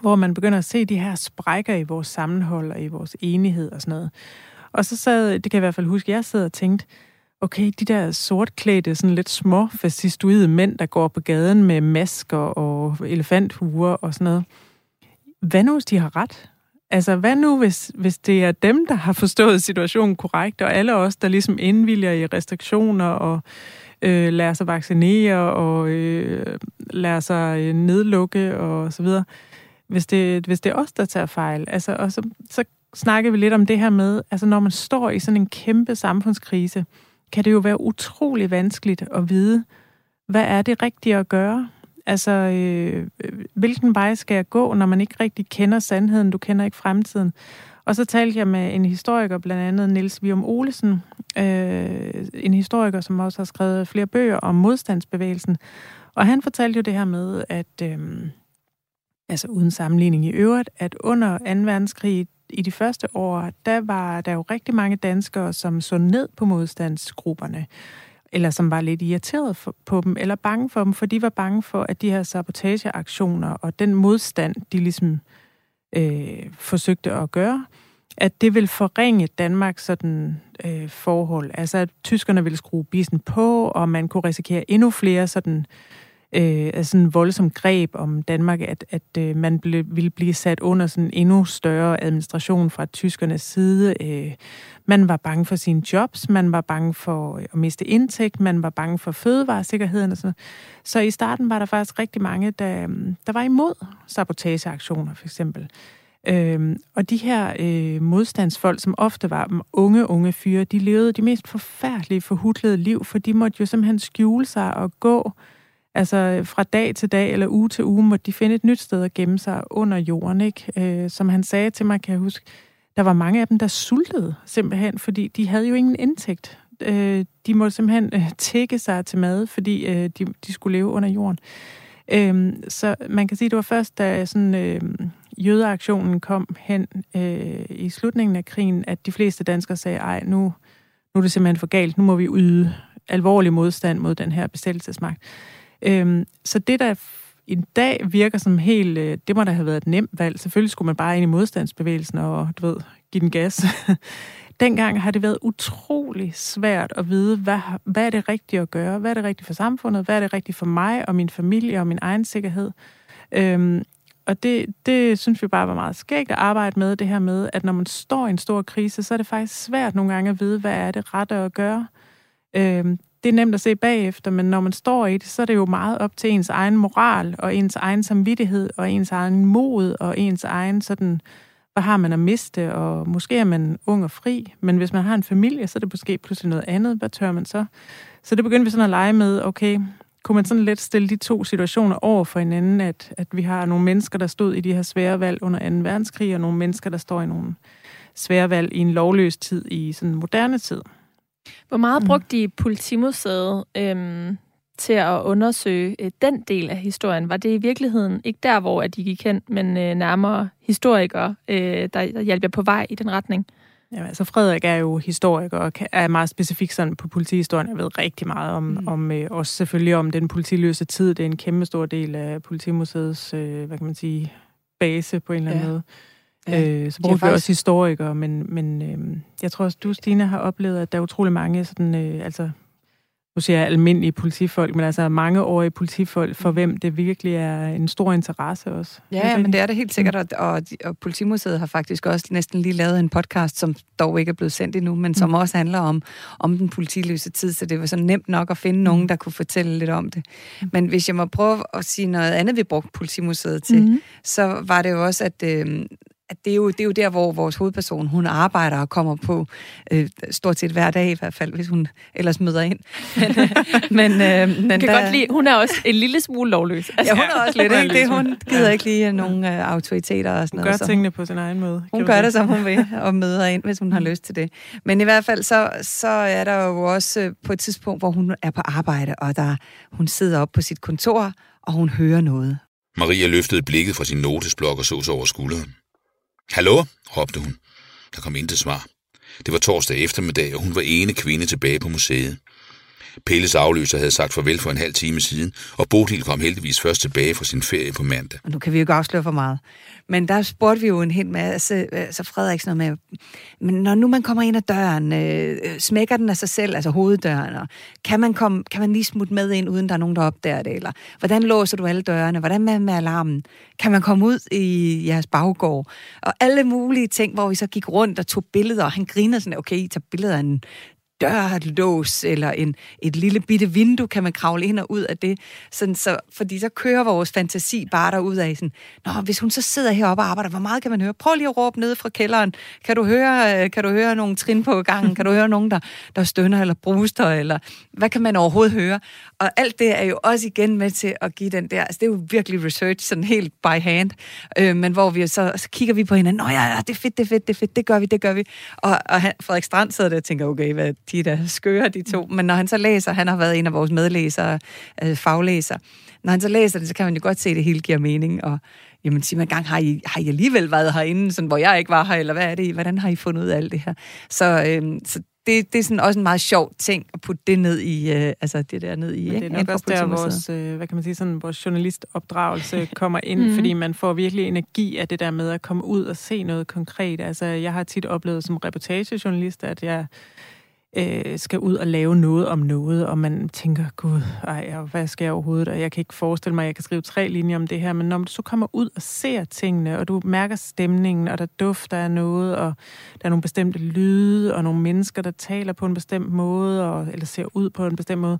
Speaker 3: hvor man begynder at se de her sprækker i vores sammenhold og i vores enighed og sådan noget. Og så sad, det kan jeg i hvert fald huske, jeg sad og tænkte, okay, de der sortklædte, sådan lidt små fascistoide mænd, der går på gaden med masker og elefanthuer og sådan noget. Hvad nu, hvis de har ret? Altså, hvad nu, hvis, hvis det er dem, der har forstået situationen korrekt, og alle os, der ligesom indvilger i restriktioner og øh, Øh, lader sig vaccinere og øh, lader sig øh, nedlukke og så videre. Hvis det, hvis det er os, der tager fejl. Altså, og så, så snakker vi lidt om det her med, altså når man står i sådan en kæmpe samfundskrise, kan det jo være utrolig vanskeligt at vide, hvad er det rigtige at gøre? Altså, øh, hvilken vej skal jeg gå, når man ikke rigtig kender sandheden, du kender ikke fremtiden? Og så talte jeg med en historiker, blandt andet Niels Vium Olesen, øh, en historiker, som også har skrevet flere bøger om modstandsbevægelsen. Og han fortalte jo det her med, at, øh, altså uden sammenligning i øvrigt, at under 2. verdenskrig i de første år, der var der jo rigtig mange danskere, som så ned på modstandsgrupperne, eller som var lidt irriteret for, på dem, eller bange for dem, for de var bange for, at de her sabotageaktioner og den modstand, de ligesom øh, Øh, forsøgte at gøre, at det vil forringe Danmarks sådan, øh, forhold. Altså, at tyskerne ville skrue bisen på, og man kunne risikere endnu flere sådan, øh, øh, altså sådan voldsom greb om Danmark, at, at øh, man ble, ville blive sat under sådan endnu større administration fra tyskernes side. Øh, man var bange for sine jobs, man var bange for øh, at miste indtægt, man var bange for fødevaresikkerheden og sådan Så i starten var der faktisk rigtig mange, der, øh, der var imod sabotageaktioner, for eksempel. Øhm, og de her øh, modstandsfolk, som ofte var unge, unge fyre, de levede de mest forfærdelige, forhudlede liv, for de måtte jo simpelthen skjule sig og gå Altså fra dag til dag eller uge til uge måtte de finde et nyt sted at gemme sig under jorden. Ikke? Øh, som han sagde til mig, kan jeg huske, der var mange af dem, der sultede simpelthen, fordi de havde jo ingen indtægt. Øh, de måtte simpelthen øh, tække sig til mad, fordi øh, de, de skulle leve under jorden. Øh, så man kan sige, det var først, da sådan, øh, jødeaktionen kom hen øh, i slutningen af krigen, at de fleste danskere sagde, ej, nu, nu er det simpelthen for galt, nu må vi yde alvorlig modstand mod den her besættelsesmagt. Øhm, så det, der i dag virker som helt, øh, det må da have været et nemt valg. Selvfølgelig skulle man bare ind i modstandsbevægelsen og, du ved, give den gas. (laughs) Dengang har det været utrolig svært at vide, hvad, hvad er det rigtige at gøre? Hvad er det rigtige for samfundet? Hvad er det rigtige for mig og min familie og min egen sikkerhed? Øhm, og det, det synes vi bare var meget skægt at arbejde med, det her med, at når man står i en stor krise, så er det faktisk svært nogle gange at vide, hvad er det rette at gøre. Øhm, det er nemt at se bagefter, men når man står i det, så er det jo meget op til ens egen moral, og ens egen samvittighed, og ens egen mod, og ens egen sådan, hvad har man at miste, og måske er man ung og fri, men hvis man har en familie, så er det måske pludselig noget andet. Hvad tør man så? Så det begyndte vi sådan at lege med, okay, kunne man sådan let stille de to situationer over for hinanden, at, at vi har nogle mennesker, der stod i de her svære valg under 2. verdenskrig, og nogle mennesker, der står i nogle svære valg i en lovløs tid i sådan moderne tid.
Speaker 1: Hvor meget mm. brugte de politimuseet øhm, til at undersøge øh, den del af historien? Var det i virkeligheden ikke der, hvor at de gik hen, men øh, nærmere historikere, øh, der, der hjalp på vej i den retning?
Speaker 3: Ja, altså Frederik er jo historiker og er meget specifik sådan på politihistorien. Jeg ved rigtig meget om, mm. om øh, også selvfølgelig om den politiløse tid. Det er en kæmpe stor del af Politimuseets, øh, hvad kan man sige, base på en eller anden ja. måde. Ja. Øh, så bruger vi faktisk... også historikere, men, men øh, jeg tror også, du, Stine, har oplevet, at der er utrolig mange sådan, øh, altså nu siger jeg almindelige politifolk, men altså mange årige politifolk, for hvem det virkelig er en stor interesse også.
Speaker 2: Ja, ja men det er det helt sikkert, og, og, og Politimuseet har faktisk også næsten lige lavet en podcast, som dog ikke er blevet sendt endnu, men som mm. også handler om, om den politiløse tid, så det var så nemt nok at finde nogen, mm. der kunne fortælle lidt om det. Mm. Men hvis jeg må prøve at sige noget andet, vi brugte Politimuseet til, mm. så var det jo også, at øh, at det er, jo, det er jo der, hvor vores hovedperson, hun arbejder og kommer på øh, stort set hver dag i hvert fald, hvis hun ellers møder ind. (laughs) Men, øh, men, øh, men
Speaker 1: kan der, godt lide, hun er også en lille smule lovløs.
Speaker 2: Altså, ja, hun er også lidt, ikke? Det, hun gider ikke lige nogen øh, autoriteter og sådan
Speaker 3: hun
Speaker 2: noget.
Speaker 3: Hun gør tingene på sin egen måde.
Speaker 2: Hun gør det, som hun vil, og møder ind, hvis hun har lyst til det. Men i hvert fald, så, så er der jo også øh, på et tidspunkt, hvor hun er på arbejde, og der, hun sidder op på sit kontor, og hun hører noget.
Speaker 4: Maria løftede blikket fra sin notesblok og så sig over skulderen. Hallo, råbte hun. Der kom intet svar. Det var torsdag eftermiddag, og hun var ene kvinde tilbage på museet. Pelles afløser havde sagt farvel for en halv time siden, og Bodil kom heldigvis først tilbage fra sin ferie på mandag.
Speaker 2: Og nu kan vi jo ikke afsløre for meget. Men der spurgte vi jo en hel masse, øh, så Frederiksen med, men når nu man kommer ind ad døren, øh, øh, smækker den af sig selv, altså hoveddøren, og kan man, komme, kan man lige smutte med ind, uden der er nogen, der opdager det, eller hvordan låser du alle dørene, hvordan med, med alarmen, kan man komme ud i jeres baggård, og alle mulige ting, hvor vi så gik rundt og tog billeder, og han grinede sådan, okay, I tager billeder af en dørlås eller en, et lille bitte vindue, kan man kravle ind og ud af det. Sådan, så, fordi så kører vores fantasi bare derud af sådan, Nå, hvis hun så sidder heroppe og arbejder, hvor meget kan man høre? Prøv lige at råbe ned fra kælderen. Kan du høre, øh, kan du høre nogle trin på gangen? Kan du høre nogen, der, der stønner eller bruster? Eller hvad kan man overhovedet høre? Og alt det er jo også igen med til at give den der, altså det er jo virkelig research, sådan helt by hand, øh, men hvor vi så, så kigger vi på hinanden, nå ja, ja, det er fedt, det er fedt, det er fedt, det gør vi, det gør vi. Og, og Frederik Strand sidder der og tænker, okay, hvad, de er da skøre, de to. Men når han så læser, han har været en af vores medlæsere, øh, faglæser, når han så læser det, så kan man jo godt se, at det hele giver mening, og jamen sig mig gang, har I, har I alligevel været herinde, sådan, hvor jeg ikke var her, eller hvad er det, hvordan har I fundet ud af alt det her? Så, øh, så det, det er sådan også en meget sjov ting at putte det ned i, øh, altså det der ned i.
Speaker 3: Men det er nok også der, vores, øh, hvad kan man sige, sådan, vores journalistopdragelse (laughs) kommer ind, mm. fordi man får virkelig energi af det der med at komme ud og se noget konkret. Altså, jeg har tit oplevet som reportagejournalist, at jeg øh, skal ud og lave noget om noget, og man tænker, gud, ej, hvad skal jeg overhovedet? Og jeg kan ikke forestille mig, at jeg kan skrive tre linjer om det her, men når du så kommer ud og ser tingene, og du mærker stemningen, og der dufter af noget, og der er nogle bestemte lyde, og nogle mennesker, der taler på en bestemt måde, og, eller ser ud på en bestemt måde,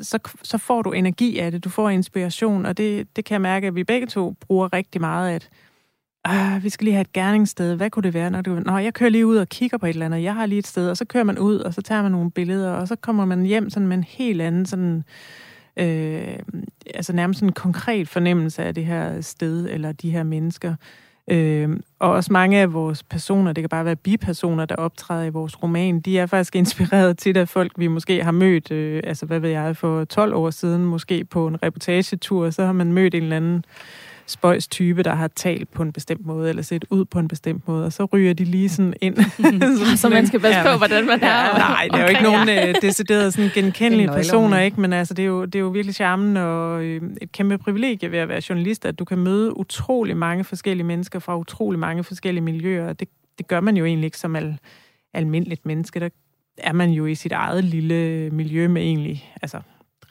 Speaker 3: så, så får du energi af det, du får inspiration, og det, det kan jeg mærke, at vi begge to bruger rigtig meget af, at øh, vi skal lige have et gerningssted. Hvad kunne det være? Når du, Nå, jeg kører lige ud og kigger på et eller andet. Jeg har lige et sted, og så kører man ud, og så tager man nogle billeder, og så kommer man hjem sådan med en helt anden sådan, øh, altså nærmest en konkret fornemmelse af det her sted, eller de her mennesker. Øh, og også mange af vores personer, det kan bare være bipersoner, der optræder i vores roman, de er faktisk inspireret til af folk, vi måske har mødt, øh, altså hvad ved jeg, for 12 år siden, måske på en reportagetur, så har man mødt en eller anden spøjs type, der har talt på en bestemt måde, eller set ud på en bestemt måde, og så ryger de lige sådan ind. (laughs)
Speaker 1: så man skal passe ja, på, hvordan man er.
Speaker 3: Ja, nej, det er jo ikke nogen uh, deciderede sådan (laughs) genkendelige personer, ikke? men altså, det, er jo, det er jo virkelig charmen og øh, et kæmpe privilegie ved at være journalist, at du kan møde utrolig mange forskellige mennesker fra utrolig mange forskellige miljøer, det, det gør man jo egentlig ikke som al, almindeligt menneske. Der er man jo i sit eget lille miljø med egentlig, altså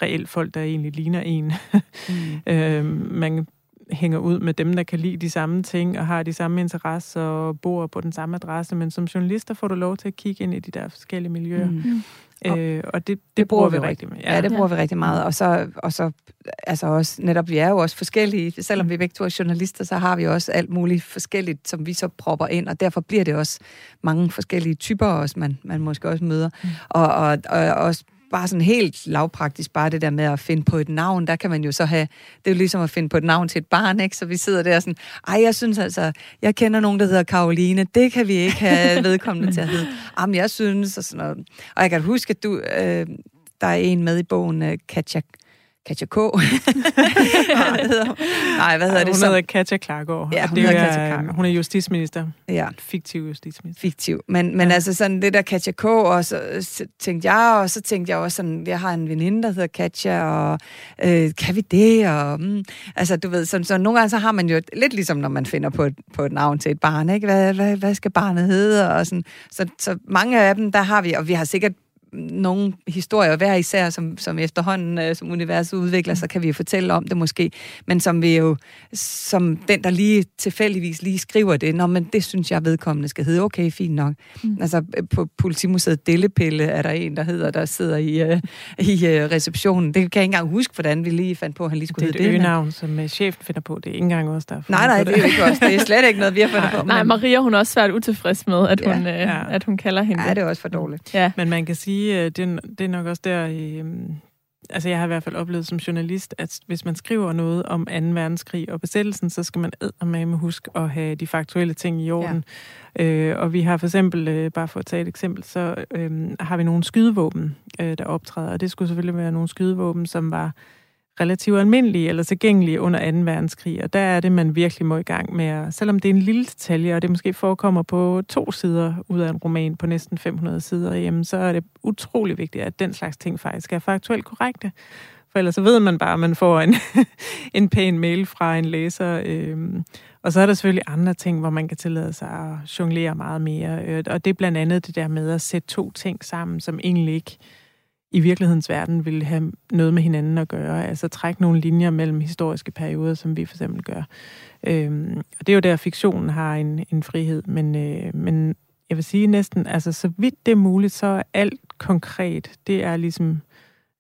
Speaker 3: reelt folk, der egentlig ligner en. mm. (laughs) øh, man hænger ud med dem, der kan lide de samme ting og har de samme interesser og bor på den samme adresse, men som journalister får du lov til at kigge ind i de der forskellige miljøer. Mm. Øh, og det, det, det bruger vi rigtig meget.
Speaker 2: Ja. ja, det bruger ja. vi rigtig meget. Og så, og så altså også, netop vi er jo også forskellige, selvom vi begge to er journalister, så har vi også alt muligt forskelligt, som vi så propper ind, og derfor bliver det også mange forskellige typer også, man, man måske også møder. Mm. Og, og, og også bare sådan helt lavpraktisk, bare det der med at finde på et navn, der kan man jo så have, det er jo ligesom at finde på et navn til et barn, ikke? Så vi sidder der sådan, ej, jeg synes altså, jeg kender nogen, der hedder Karoline, det kan vi ikke have (laughs) vedkommende til at hedde. Jamen, jeg synes, og sådan noget. Og jeg kan huske, at du, øh, der er en med i bogen, øh, Katja Katja K. (laughs) Nej, hvad hedder, nej, hvad hedder
Speaker 3: Ja,
Speaker 2: det?
Speaker 3: hun
Speaker 2: Som,
Speaker 3: hedder Katja Klargaard.
Speaker 2: Ja, hun
Speaker 3: det
Speaker 2: hedder
Speaker 3: er,
Speaker 2: Katja Klargaard.
Speaker 3: Hun er justitsminister.
Speaker 2: ja,
Speaker 3: Fiktiv justitsminister.
Speaker 2: fiktiv. Men, men
Speaker 3: Ja.
Speaker 2: altså sådan det der Katja K. Og så, så tænkte jeg, og så tænkte jeg også sådan, jeg har en veninde, der hedder Katja, og øh, kan vi det? Og, mm, altså du ved, så, så nogle gange så har man jo lidt ligesom, når man finder på et, på et navn til et barn, ikke? Hvad, hvad, hvad skal barnet hedde? Og sådan. Så, så mange af dem, der har vi, og vi har sikkert nogle historier hver især, som, som efterhånden, øh, som universet udvikler sig, kan vi jo fortælle om det måske, men som vi jo, som den, der lige tilfældigvis lige skriver det, Nå, men det synes jeg vedkommende skal hedde, okay, fint nok. Mm. Altså øh, på Politimuseet Dellepille er der en, der hedder, der sidder i, øh, i øh, receptionen. Det kan jeg ikke engang huske, hvordan vi lige fandt på, at han lige skulle
Speaker 3: Det er
Speaker 2: hedde
Speaker 3: et
Speaker 2: det. men-
Speaker 3: øgenavn, som øh, chefen finder på. Det er ikke engang os, der
Speaker 2: Nej, nej,
Speaker 3: på
Speaker 2: det er ikke os. Det er slet ikke noget, vi har fundet på.
Speaker 1: Nej,
Speaker 2: men-
Speaker 1: Maria hun er også svært utilfreds med, at hun,
Speaker 2: Ja.
Speaker 1: øh,
Speaker 3: Ja.
Speaker 1: at hun kalder hende.
Speaker 2: Ja, det er også for dårligt.
Speaker 1: Ja.
Speaker 3: Men man kan sige, at det, er- det er nok også der... Øh, altså, jeg har i hvert fald oplevet som journalist, at hvis man skriver noget om 2. verdenskrig og besættelsen, så skal man med huske at have de faktuelle ting i orden. Ja. Øh, og vi har for eksempel, øh, bare for at tage et eksempel, så øh, har vi nogle skydevåben, øh, der optræder. Og det skulle selvfølgelig være nogle skydevåben, som var relativt almindelige eller tilgængelige under 2. verdenskrig. Og der er det, man virkelig må i gang med. at- Selvom det er en lille detalje, og det måske forekommer på to sider ud af en roman på næsten 500 sider, jamen, så er det utrolig vigtigt, at den slags ting faktisk er faktuelt korrekte. For ellers så ved man bare, at man får en, (laughs) en pæn mail fra en læser. Øhm, og så er der selvfølgelig andre ting, hvor man kan tillade sig at jonglere meget mere. Og det er blandt andet det der med at sætte to ting sammen, som egentlig ikke i virkelighedens verden vil have noget med hinanden at gøre. Altså trække nogle linjer mellem historiske perioder, som vi for eksempel gør. Øhm, og det er jo der, fiktionen har en, en frihed. Men, øh, men jeg vil sige næsten, altså så vidt det er muligt, så er alt konkret. Det er ligesom,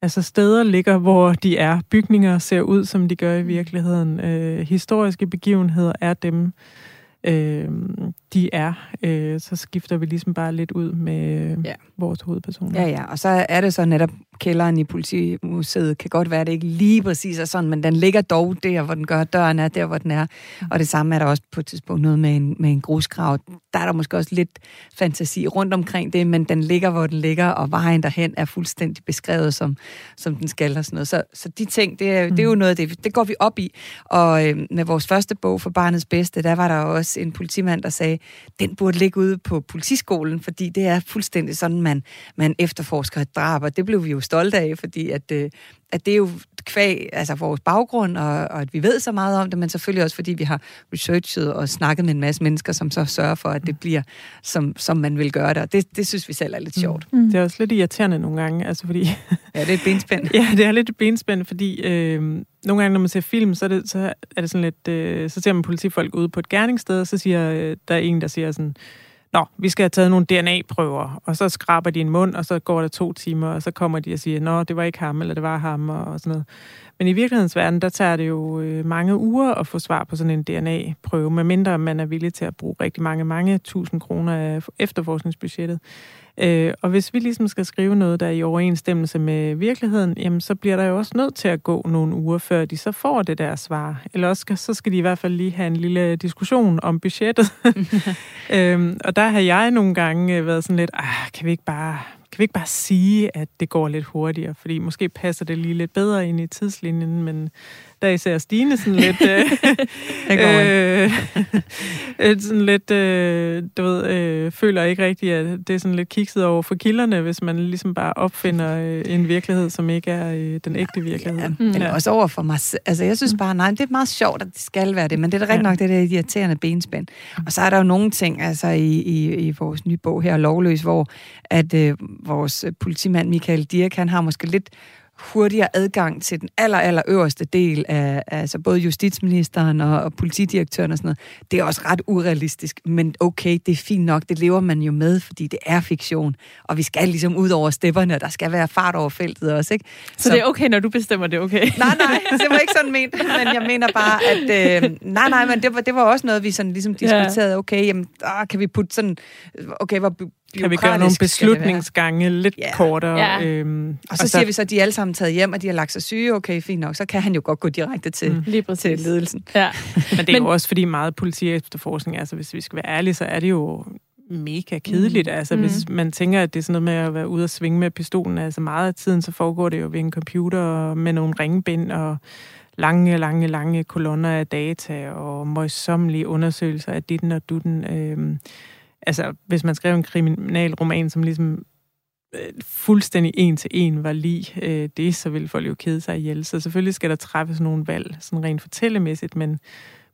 Speaker 3: altså steder ligger, hvor de er. Bygninger ser ud, som de gør i virkeligheden. Øh, historiske begivenheder er dem, øh, de er. Øh, så skifter vi ligesom bare lidt ud med øh,
Speaker 2: Ja.
Speaker 3: vores hovedpersoner.
Speaker 2: Ja, ja, og så er det så netop kælderen i politimuseet. Kan godt være, at det ikke lige præcis er sådan, men den ligger dog der, hvor den gør. Døren er der, hvor den er. Og det samme er der også på et tidspunkt noget med en, med en grusgrav. Der er der måske også lidt fantasi rundt omkring det, men den ligger, hvor den ligger, og vejen derhen er fuldstændig beskrevet, som, som den skal og sådan noget. Så, så de ting, det er, det er jo noget af det, det går vi op i. Og øh, med vores første bog for Barnets Bedste, der var der også en politimand, der sagde, den burde ligge ude på politiskolen, fordi det er fuldstændig sådan, man, man efterforsker et drab, og det blev vi jo stolte af, fordi at, øh, at det er jo kvæg, altså vores baggrund, og, og at vi ved så meget om det, men selvfølgelig også fordi vi har researchet og snakket med en masse mennesker, som så sørger for, at det bliver, som, som man vil gøre det, og det, det synes vi selv er lidt sjovt.
Speaker 1: Mm.
Speaker 3: Det er også lidt irriterende nogle gange, altså fordi (laughs)
Speaker 2: Ja, det er et benspænd.
Speaker 3: Ja, det er lidt et benspænd, fordi øh, nogle gange, når man ser film, så er det, så er det sådan lidt... Øh, så ser man politifolk ude på et gerningssted, og så siger øh, der er en, der siger sådan, Nå, vi skal have taget nogle DNA-prøver, og så skraber de en mund, og så går der to timer, og så kommer de og siger, Nå, det var ikke ham, eller det var ham, og, sådan noget. Men i virkelighedens verden, der tager det jo øh, mange uger at få svar på sådan en DNA-prøve, medmindre man er villig til at bruge rigtig mange, mange tusind kroner af efterforskningsbudgettet. Øh, og hvis vi ligesom skal skrive noget, der er i overensstemmelse med virkeligheden, jamen så bliver der jo også nødt til at gå nogle uger, før de så får det der svar. Eller også skal, så skal de i hvert fald lige have en lille diskussion om budgettet. (laughs) øhm, og der har jeg nogle gange øh, været sådan lidt, ah, kan vi ikke bare... Kan vi ikke bare sige, at det går lidt hurtigere? Fordi måske passer det lige lidt bedre ind i tidslinjen, men der er især Stine sådan lidt... (laughs) Øh,
Speaker 2: Det
Speaker 3: øh, øh, sådan lidt, øh, du ved, øh, føler ikke rigtigt, at det er sådan lidt kikset over for kilderne, hvis man ligesom bare opfinder øh, en virkelighed, som ikke er øh, den ægte virkelighed.
Speaker 2: Ja,
Speaker 1: Mm.
Speaker 2: eller også over for mig. Altså, jeg synes bare, nej, det er meget sjovt, at det skal være det, men det er da rigtig
Speaker 3: Ja.
Speaker 2: nok, det der irriterende benspænd. Og så er der jo nogle ting, altså i, i, i vores nye bog her, Lovløs, hvor at øh, vores politimand Michael Dirk, han har måske lidt hurtigere adgang til den aller, aller øverste del af altså både justitsministeren og, og politidirektøren og sådan noget. Det er også ret urealistisk, men okay, det er fint nok, det lever man jo med, fordi det er fiktion, og vi skal ligesom ud over stepperne, og der skal være fart over feltet også, ikke?
Speaker 1: Så, så det er okay, når du bestemmer det, okay? (laughs)
Speaker 2: Nej, nej, det var ikke sådan ment, men jeg mener bare, at... Øh, nej, nej, men det var, det var også noget, vi sådan ligesom diskuterede. Okay, jamen, ah, kan vi putte sådan... Okay, hvor
Speaker 3: Kan vi gøre nogle beslutningsgange lidt
Speaker 2: Ja.
Speaker 3: kortere?
Speaker 1: Ja.
Speaker 3: Øhm,
Speaker 2: Og så siger vi så, at de er alle sammen taget hjem, og de har lagt sig syge. Okay, fint nok. Så kan han jo godt gå direkte til,
Speaker 3: Mm.
Speaker 1: Lige
Speaker 2: til
Speaker 1: præcis.
Speaker 2: ledelsen.
Speaker 1: Ja. (laughs)
Speaker 3: Men det er
Speaker 1: Men-
Speaker 3: jo også fordi meget politi efterforskning, altså hvis vi skal være ærlige, så er det jo mega kedeligt. Mm. Altså, mm. hvis man tænker, at det er sådan noget med at være ude og svinge med pistolen, altså meget af tiden, så foregår det jo ved en computer med nogle ringbind og lange, lange, lange kolonner af data og møjsommelige undersøgelser af ditten og dutten. Øhm, altså, hvis man skrev en kriminalroman, som ligesom øh, fuldstændig en til en var lige øh, det, så ville folk jo kede sig ihjel. Så selvfølgelig skal der træffes nogle valg, sådan rent fortællemæssigt, men,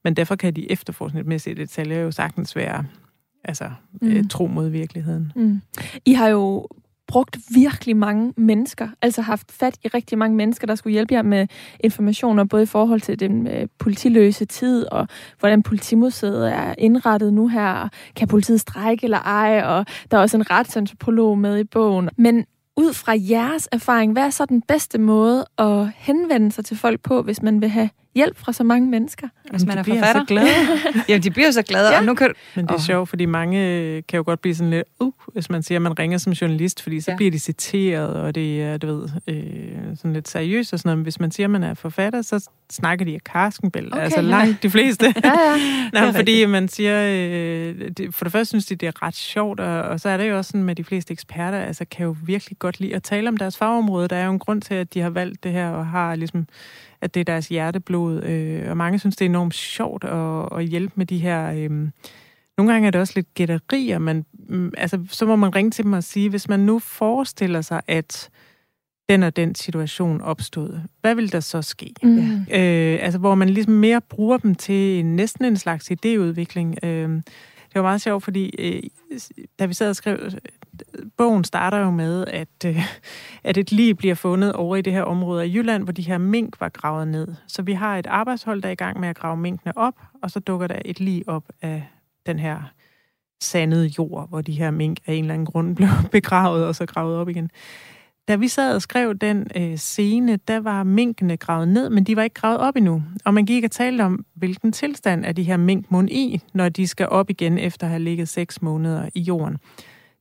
Speaker 3: men derfor kan de efterforskningsmæssige detaljer jo sagtens være altså, mm. øh, tro mod virkeligheden.
Speaker 1: Mm. I har jo brugt virkelig mange mennesker, altså haft fat i rigtig mange mennesker, der skulle hjælpe jer med informationer, både i forhold til den øh, politiløse tid, og hvordan politimuseet er indrettet nu her, kan politiet strække eller ej, og der er også en retsantropolog med i bogen. Men ud fra jeres erfaring, hvad er så den bedste måde at henvende sig til folk på, hvis man vil have hjælp fra så mange mennesker.
Speaker 3: Hvis man er forfatter.
Speaker 2: Så glade. (laughs) Jamen, de bliver så glade.
Speaker 3: ja.
Speaker 2: og nu kan...
Speaker 3: Men det er oh. sjovt, fordi mange kan jo godt blive sådan lidt, uh, hvis man siger, at man ringer som journalist, fordi så ja. bliver de citeret, og det er, du ved, øh, sådan lidt seriøst og sådan noget. Men hvis man siger, at man er forfatter, så snakker de af Karskenbæl. Okay, altså langt de fleste. (laughs) ja, ja. (laughs) Nå, fordi man siger, øh, det, for det første synes de, det er ret sjovt, og, og så er det jo også sådan med de fleste eksperter, altså kan jo virkelig godt lide at tale om deres fagområde. Der er jo en grund til, at de har valgt det her, og har ligesom at det er deres hjerteblod. Øh, og mange synes, det er enormt sjovt at, at hjælpe med de her... Øh, nogle gange er det også lidt gætterier, men øh, altså, så må man ringe til dem og sige, hvis man nu forestiller sig, at den og den situation opstod, hvad vil der så ske? Mm. Øh, altså, hvor man ligesom mere bruger dem til næsten en slags idéudvikling. Øh, det var meget sjovt, fordi øh, da vi sad og skrev bogen starter jo med, at, øh, at et lig bliver fundet over i det her område af Jylland, hvor de her mink var gravet ned. Så vi har et arbejdshold, der er i gang med at grave minkene op, og så dukker der et lig op af den her sandede jord, hvor de her mink af en eller anden grund (laughs) blev begravet og så gravet op igen. Da vi sad og skrev den øh, scene, der var minkene gravet ned, men de var ikke gravet op endnu. Og man gik og talte om, hvilken tilstand er de her mink mon i, når de skal op igen efter at have ligget seks måneder i jorden.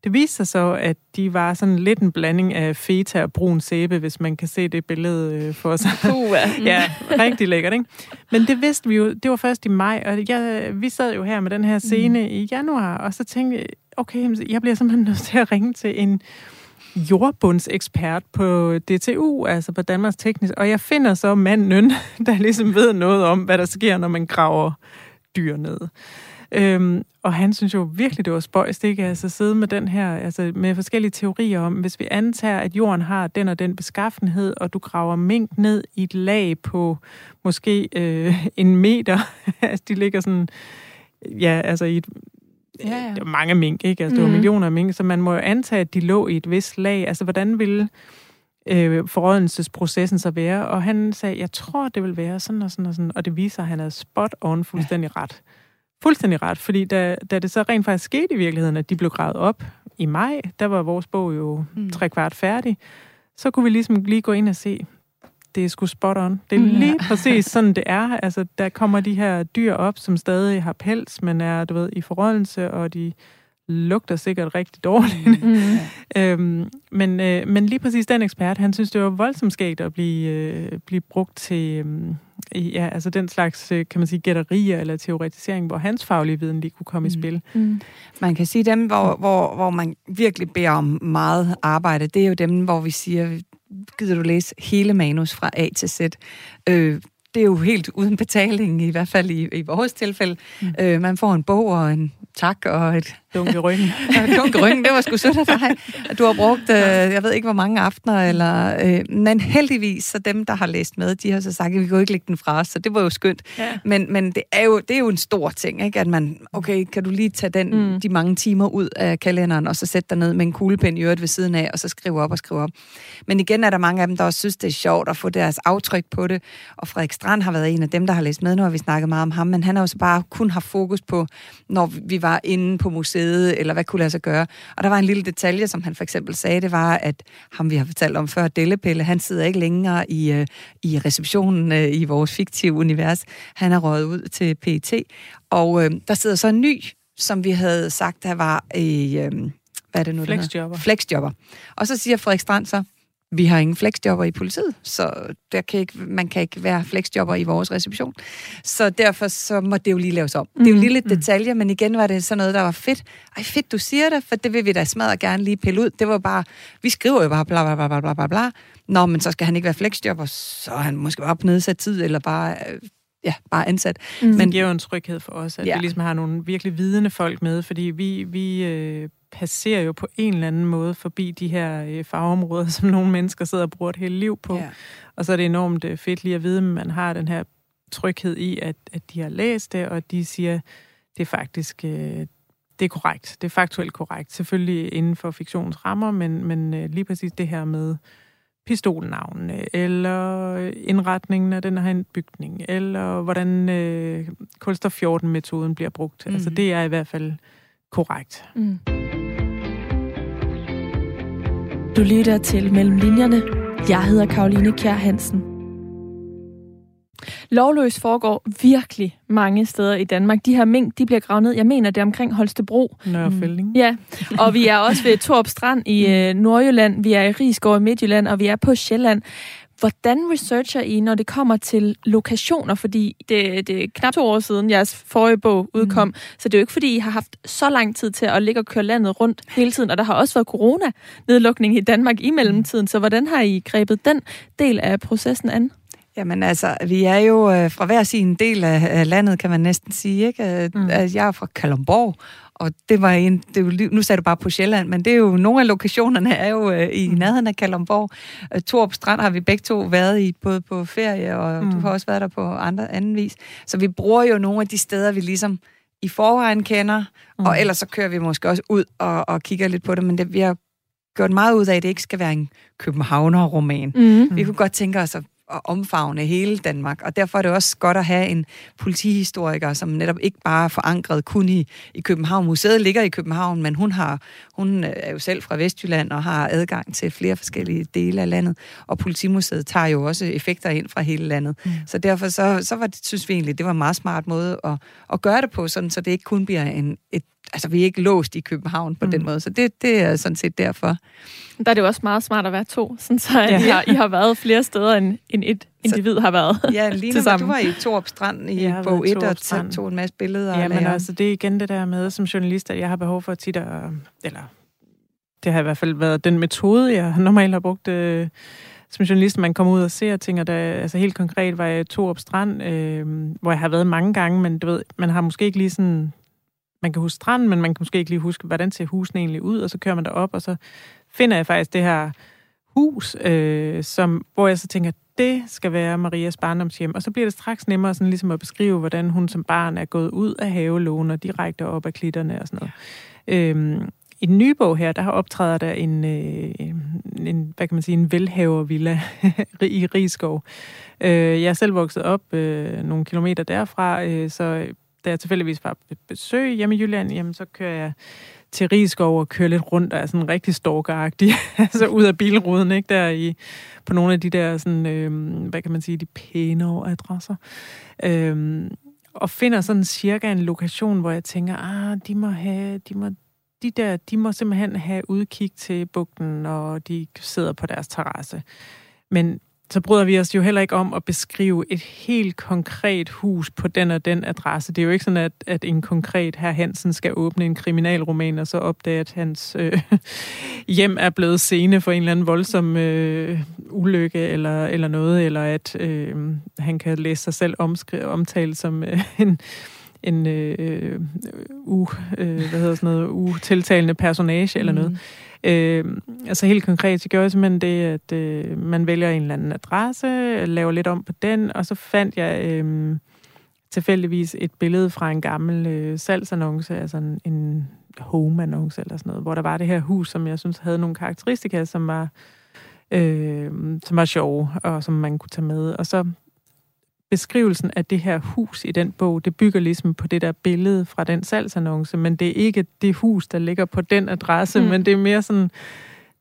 Speaker 3: Det viste sig så, at de var sådan lidt en blanding af feta og brun sæbe, hvis man kan se det billede øh, for sig. (laughs) (laughs) ja, rigtig lækkert, ikke? Men det vidste vi jo, det var først i maj, og jeg, vi sad jo her med den her scene mm. i januar, og så tænkte jeg, okay, jeg bliver simpelthen nødt til at ringe til en jordbundsekspert på DTU, altså på Danmarks Teknisk, og jeg finder så manden, (laughs) der ligesom ved noget om, hvad der sker, når man graver dyr ned. Øhm, og han synes jo virkelig, det var spøjst, ikke? Altså sidde med den her, altså med forskellige teorier om, hvis vi antager, at jorden har den og den beskaffenhed, og du graver mink ned i et lag på måske øh, en meter, (laughs) altså de ligger sådan, ja, altså i et, ja, ja. Det var mange mink, ikke? Altså, det var mm. millioner af mink, så man må jo antage, at de lå i et vist lag. Altså, hvordan ville øh, forrådelsesprocessen så være? Og han sagde, jeg tror, det vil være sådan og sådan og sådan, og det viser, at han havde spot on fuldstændig ja. ret fuldstændig ret, fordi da, da det så rent faktisk skete i virkeligheden, at de blev gravet op i maj, der var vores bog jo mm. tre kvart færdig, så kunne vi ligesom lige gå ind og se, det er sgu spot on. Det er mm. lige præcis (laughs) sådan, det er. Altså, der kommer de her dyr op, som stadig har pels, men er, du ved, i forrådelse, og de lugter sikkert rigtig dårligt. (laughs) Mm. øhm, men, øh, men lige præcis den ekspert, han synes, det var voldsomt skægt at blive, øh, blive brugt til øh, ja, altså den slags, øh, kan man sige, gætterier eller teoretisering, hvor hans faglige viden lige kunne komme mm. i spil. Mm.
Speaker 2: Man kan sige dem, hvor, hvor, hvor man virkelig beder om meget arbejde, det er jo dem, hvor vi siger, gider du læse hele manus fra A til Z? Øh, det er jo helt uden betaling, i hvert fald i, i vores tilfælde. Mm. Øh, man får en bog og en tak og et
Speaker 3: Dunk i ryggen. (laughs)
Speaker 2: Dunk i ryggen, det var sgu sødt af dig. Du har brugt, øh, jeg ved ikke hvor mange aftener, eller, øh, men heldigvis, så dem, der har læst med, de har så sagt, at vi kan jo ikke lægge den fra os, så det var jo skønt. Ja. Men, men det, er jo, det er jo en stor ting, ikke? at man, okay, kan du lige tage den, mm. de mange timer ud af kalenderen, og så sætte dig ned med en kuglepen i øvrigt ved siden af, og så skrive op og skrive op. Men igen er der mange af dem, der også synes, det er sjovt at få deres aftryk på det, og Frederik Strand har været en af dem, der har læst med, nu har vi snakket meget om ham, men han har jo så bare kun haft fokus på, når vi var inde på museet, eller hvad kunne lade sig gøre. Og der var en lille detalje, som han for eksempel sagde, det var, at ham vi har fortalt om før, Dellepelle, han sidder ikke længere i, øh, i receptionen øh, i vores fiktive univers. Han er røget ud til PET, og øh, der sidder så en ny, som vi havde sagt, der var i... Øh, hvad er det nu,
Speaker 3: Flexjobber.
Speaker 2: Flexjobber. Og så siger Frederik Strand så, vi har ingen flexjobber i politiet, så der kan ikke, man kan ikke være flexjobber i vores reception. Så derfor så må det jo lige laves om. Mm. Det er jo lige lidt mm. detaljer, men igen var det sådan noget, der var fedt. Ej, fedt, du siger det, for det vil vi da smadre gerne lige pille ud. Det var bare, vi skriver jo bare bla bla bla bla bla bla. Nå, men så skal han ikke være flexjobber, så er han måske bare på nedsat tid, eller bare ja, bare ansat.
Speaker 3: Mm. Men det giver jo en tryghed for os, at ja. vi ligesom har nogle virkelig vidende folk med, fordi vi, vi øh, passerer jo på en eller anden måde forbi de her øh, fagområder, (laughs) som nogle mennesker sidder og bruger et helt liv på. Ja. Og så er det enormt øh, fedt lige at vide, at man har den her tryghed i, at, at de har læst det, og de siger, det er faktisk øh, det er korrekt. Det er faktuelt korrekt. Selvfølgelig inden for fiktionsrammer, men, men øh, lige præcis det her med pistolnavnene, eller indretningen af den her bygning, eller hvordan øh, kulstof 14-metoden bliver brugt. Mm. Altså det er i hvert fald korrekt. Mm.
Speaker 1: Du lytter til Mellem Linjerne. Jeg hedder Karoline Kjær Hansen. Lovløs foregår virkelig mange steder i Danmark. De her mink, de bliver gravet ned. Jeg mener, det er omkring Holstebro.
Speaker 3: Nørrefælding.
Speaker 1: Mm. Ja, og vi er også ved Torp Strand i øh, Nordjylland. Vi er i Rigsgaard i Midtjylland, og vi er på Sjælland. Hvordan researcher I, når det kommer til lokationer? Fordi det, det er knap to år siden, jeres forrige bog udkom, mm. så det er jo ikke, fordi I har haft så lang tid til at ligge og køre landet rundt hele tiden, og der har også været corona-nedlukning i Danmark i mellemtiden, så hvordan har I grebet den del af processen an?
Speaker 2: Jamen altså, vi er jo øh, fra hver sin del af, af landet, kan man næsten sige. Ikke? Øh, mm. Jeg er fra Kalumborg, og det var en, det jo, nu sagde du bare på Sjælland, men det er jo, nogle af lokationerne er jo øh, i mm. nærheden af Kalumborg. Øh, Torp Strand har vi begge to været i, både på ferie, og mm. du har også været der på andre, anden vis. Så vi bruger jo nogle af de steder, vi ligesom i forvejen kender, mm. og ellers så kører vi måske også ud og, og kigger lidt på det, men det, vi har gjort meget ud af, at det ikke skal være en københavner-roman. Mm. Vi kunne godt tænke os at at omfavne hele Danmark, og derfor er det også godt at have en politihistoriker, som netop ikke bare er forankret kun i, i København. Museet ligger i København, men hun, har, hun er jo selv fra Vestjylland og har adgang til flere forskellige dele af landet, og Politimuseet tager jo også effekter ind fra hele landet. Mm. Så derfor så, så var det, synes vi egentlig, det var en meget smart måde at, at gøre det på, sådan, så det ikke kun bliver en, et altså, vi er ikke låst i København på mm. den måde, så det, det er sådan set derfor.
Speaker 1: Der er det jo også meget smart at være to, (laughs) sådan så ja. I, har, I har været flere steder, end, end et individ så, har været
Speaker 2: Ja, (laughs) lige nu, du var i Torup Strand i bog 1 og tog, tog en masse billeder.
Speaker 3: Ja, men altså, det er igen det der med, som journalist, at jeg har behov for at tit at, eller det har i hvert fald været den metode, jeg normalt har brugt øh, som journalist, man kommer ud og ser ting, og der, altså helt konkret var jeg i Torup Strand, øh, hvor jeg har været mange gange, men du ved, man har måske ikke lige sådan man kan huske stranden, men man kan måske ikke lige huske, hvordan ser husene egentlig ud, og så kører man derop, og så finder jeg faktisk det her hus, øh, som, hvor jeg så tænker, det skal være Marias barndomshjem. Og så bliver det straks nemmere sådan ligesom at beskrive, hvordan hun som barn er gået ud af havelån og direkte op ad klitterne og sådan noget. Ja. Øhm, I den nye bog her, der har optræder der en, øh, en hvad kan man sige, en velhavervilla (laughs) i Rigskov. Øh, jeg er selv vokset op øh, nogle kilometer derfra, øh, så da jeg tilfældigvis var på besøg hjemme i Jylland, jamen så kører jeg til Rigskov og kører lidt rundt og er sådan rigtig stalkeragtig, (laughs) altså ud af bilruden, ikke, der i, på nogle af de der, sådan, øh, hvad kan man sige, de pæne adresser. Øh, og finder sådan cirka en lokation, hvor jeg tænker, ah, de må have, de må, de der, de må simpelthen have udkig til bugten, og de sidder på deres terrasse. Men så bryder vi os jo heller ikke om at beskrive et helt konkret hus på den og den adresse. Det er jo ikke sådan, at, at en konkret herr Hansen skal åbne en kriminalroman og så opdage, at hans øh, (laughs) hjem er blevet scene for en eller anden voldsom øh, ulykke eller, eller noget, eller at øh, han kan læse sig selv omskri- omtalt som øh, (laughs) en en øh, u, øh, hvad hedder sådan noget, utiltalende personage eller noget. Mm. Øh, altså helt konkret, så gjorde jeg simpelthen det, at øh, man vælger en eller anden adresse, laver lidt om på den, og så fandt jeg øh, tilfældigvis et billede fra en gammel øh, salgsannonce, altså en, en home-annonce eller sådan noget, hvor der var det her hus, som jeg synes havde nogle karakteristika, som var, øh, som var sjove, og som man kunne tage med. Og så beskrivelsen af det her hus i den bog, det bygger ligesom på det der billede fra den salgsannonce, men det er ikke det hus, der ligger på den adresse, mm. men det er mere sådan,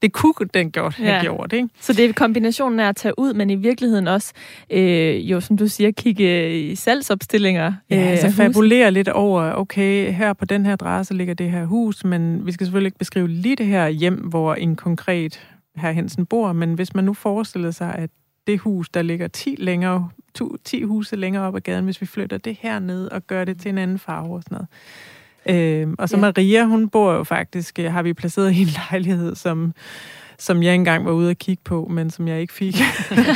Speaker 3: det kunne den godt have ja. gjort. Ikke?
Speaker 1: Så det er kombinationen af at tage ud, men i virkeligheden også, øh, jo som du siger, kigge i salgsopstillinger.
Speaker 3: Ja, øh, altså fabulere lidt over, okay, her på den her adresse ligger det her hus, men vi skal selvfølgelig ikke beskrive lige det her hjem, hvor en konkret her Hansen bor, men hvis man nu forestiller sig, at det hus, der ligger 10, længere, 10 huse længere op ad gaden, hvis vi flytter det her ned og gør det til en anden farve og sådan noget. Øh, og så ja. Maria, hun bor jo faktisk, øh, har vi placeret i en (laughs) lejlighed, som som jeg engang var ude at kigge på, men som jeg ikke fik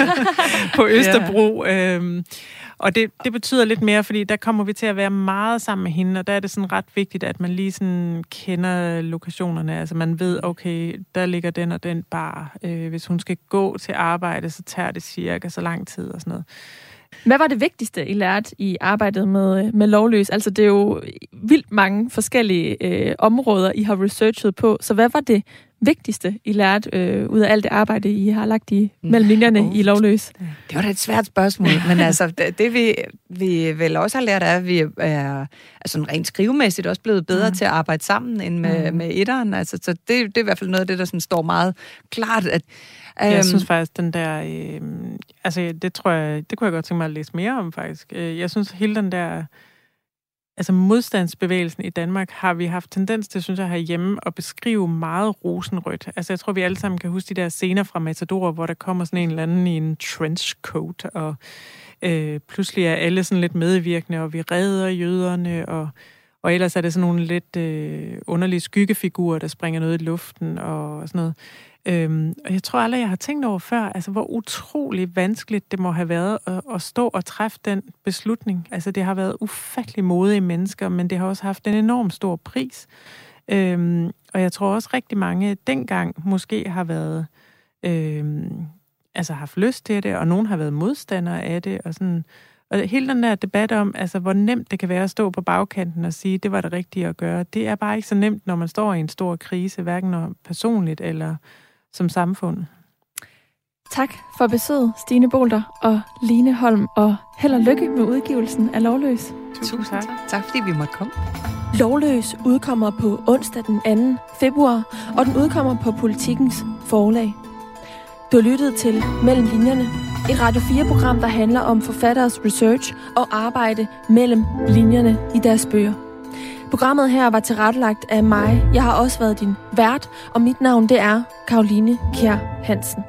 Speaker 3: (laughs) på Østerbro. Ja. Øhm, og det, det betyder lidt mere, fordi der kommer vi til at være meget sammen med hende, og der er det sådan ret vigtigt, at man lige sådan kender lokationerne. Altså man ved, okay, der ligger den og den bar. Øh, hvis hun skal gå til arbejde, så tager det cirka så lang tid og sådan noget.
Speaker 1: Hvad var det vigtigste, I lærte i arbejdet med, med lovløs? Altså, det er jo vildt mange forskellige øh, områder, I har researchet på. Så hvad var det vigtigste, I lærte øh, ud af alt det arbejde, I har lagt i mellem linjerne i lovløs?
Speaker 2: Det var da et svært spørgsmål, (laughs) men altså, det, det vi, vi vel også har lært er, at vi er altså, rent skrivemæssigt også blevet bedre mm. til at arbejde sammen end med, mm. med etteren. Altså, så det, det er i hvert fald noget af det, der sådan står meget klart, at
Speaker 3: jeg øhm, synes faktisk, den der... Øh, altså, det tror jeg... Det kunne jeg godt tænke mig at læse mere om, faktisk. Øh, jeg synes, hele den der... Altså, modstandsbevægelsen i Danmark har vi haft tendens til, synes jeg, herhjemme at beskrive meget rosenrødt. Altså, jeg tror, vi alle sammen kan huske de der scener fra Matador, hvor der kommer sådan en eller anden i en trenchcoat, og øh, pludselig er alle sådan lidt medvirkende, og vi redder jøderne, og, og ellers er det sådan nogle lidt øh, underlige skyggefigurer, der springer noget i luften, og sådan noget. Øhm, og jeg tror aldrig, jeg har tænkt over før, altså hvor utrolig vanskeligt det må have været at, at stå og træffe den beslutning. Altså det har været ufattelig modige mennesker, men det har også haft en enorm stor pris. Øhm, og jeg tror også rigtig mange dengang måske har været, øhm, altså haft lyst til det, og nogen har været modstandere af det, og sådan... Og hele den der debat om, altså, hvor nemt det kan være at stå på bagkanten og sige, det var det rigtige at gøre, det er bare ikke så nemt, når man står i en stor krise, hverken når personligt eller som samfund.
Speaker 1: Tak for besøget, Stine Bolter og Line Holm, og held og lykke med udgivelsen af Lovløs.
Speaker 2: Tusind tak. Tak fordi vi måtte komme.
Speaker 1: Lovløs udkommer på onsdag den 2. februar, og den udkommer på Politikens forlag. Du har lyttet til Mellem Linjerne, et Radio 4-program, der handler om forfatteres research og arbejde mellem linjerne i deres bøger. Programmet her var tilrettelagt af mig. Jeg har også været din vært, og mit navn det er Karoline Kjær Hansen.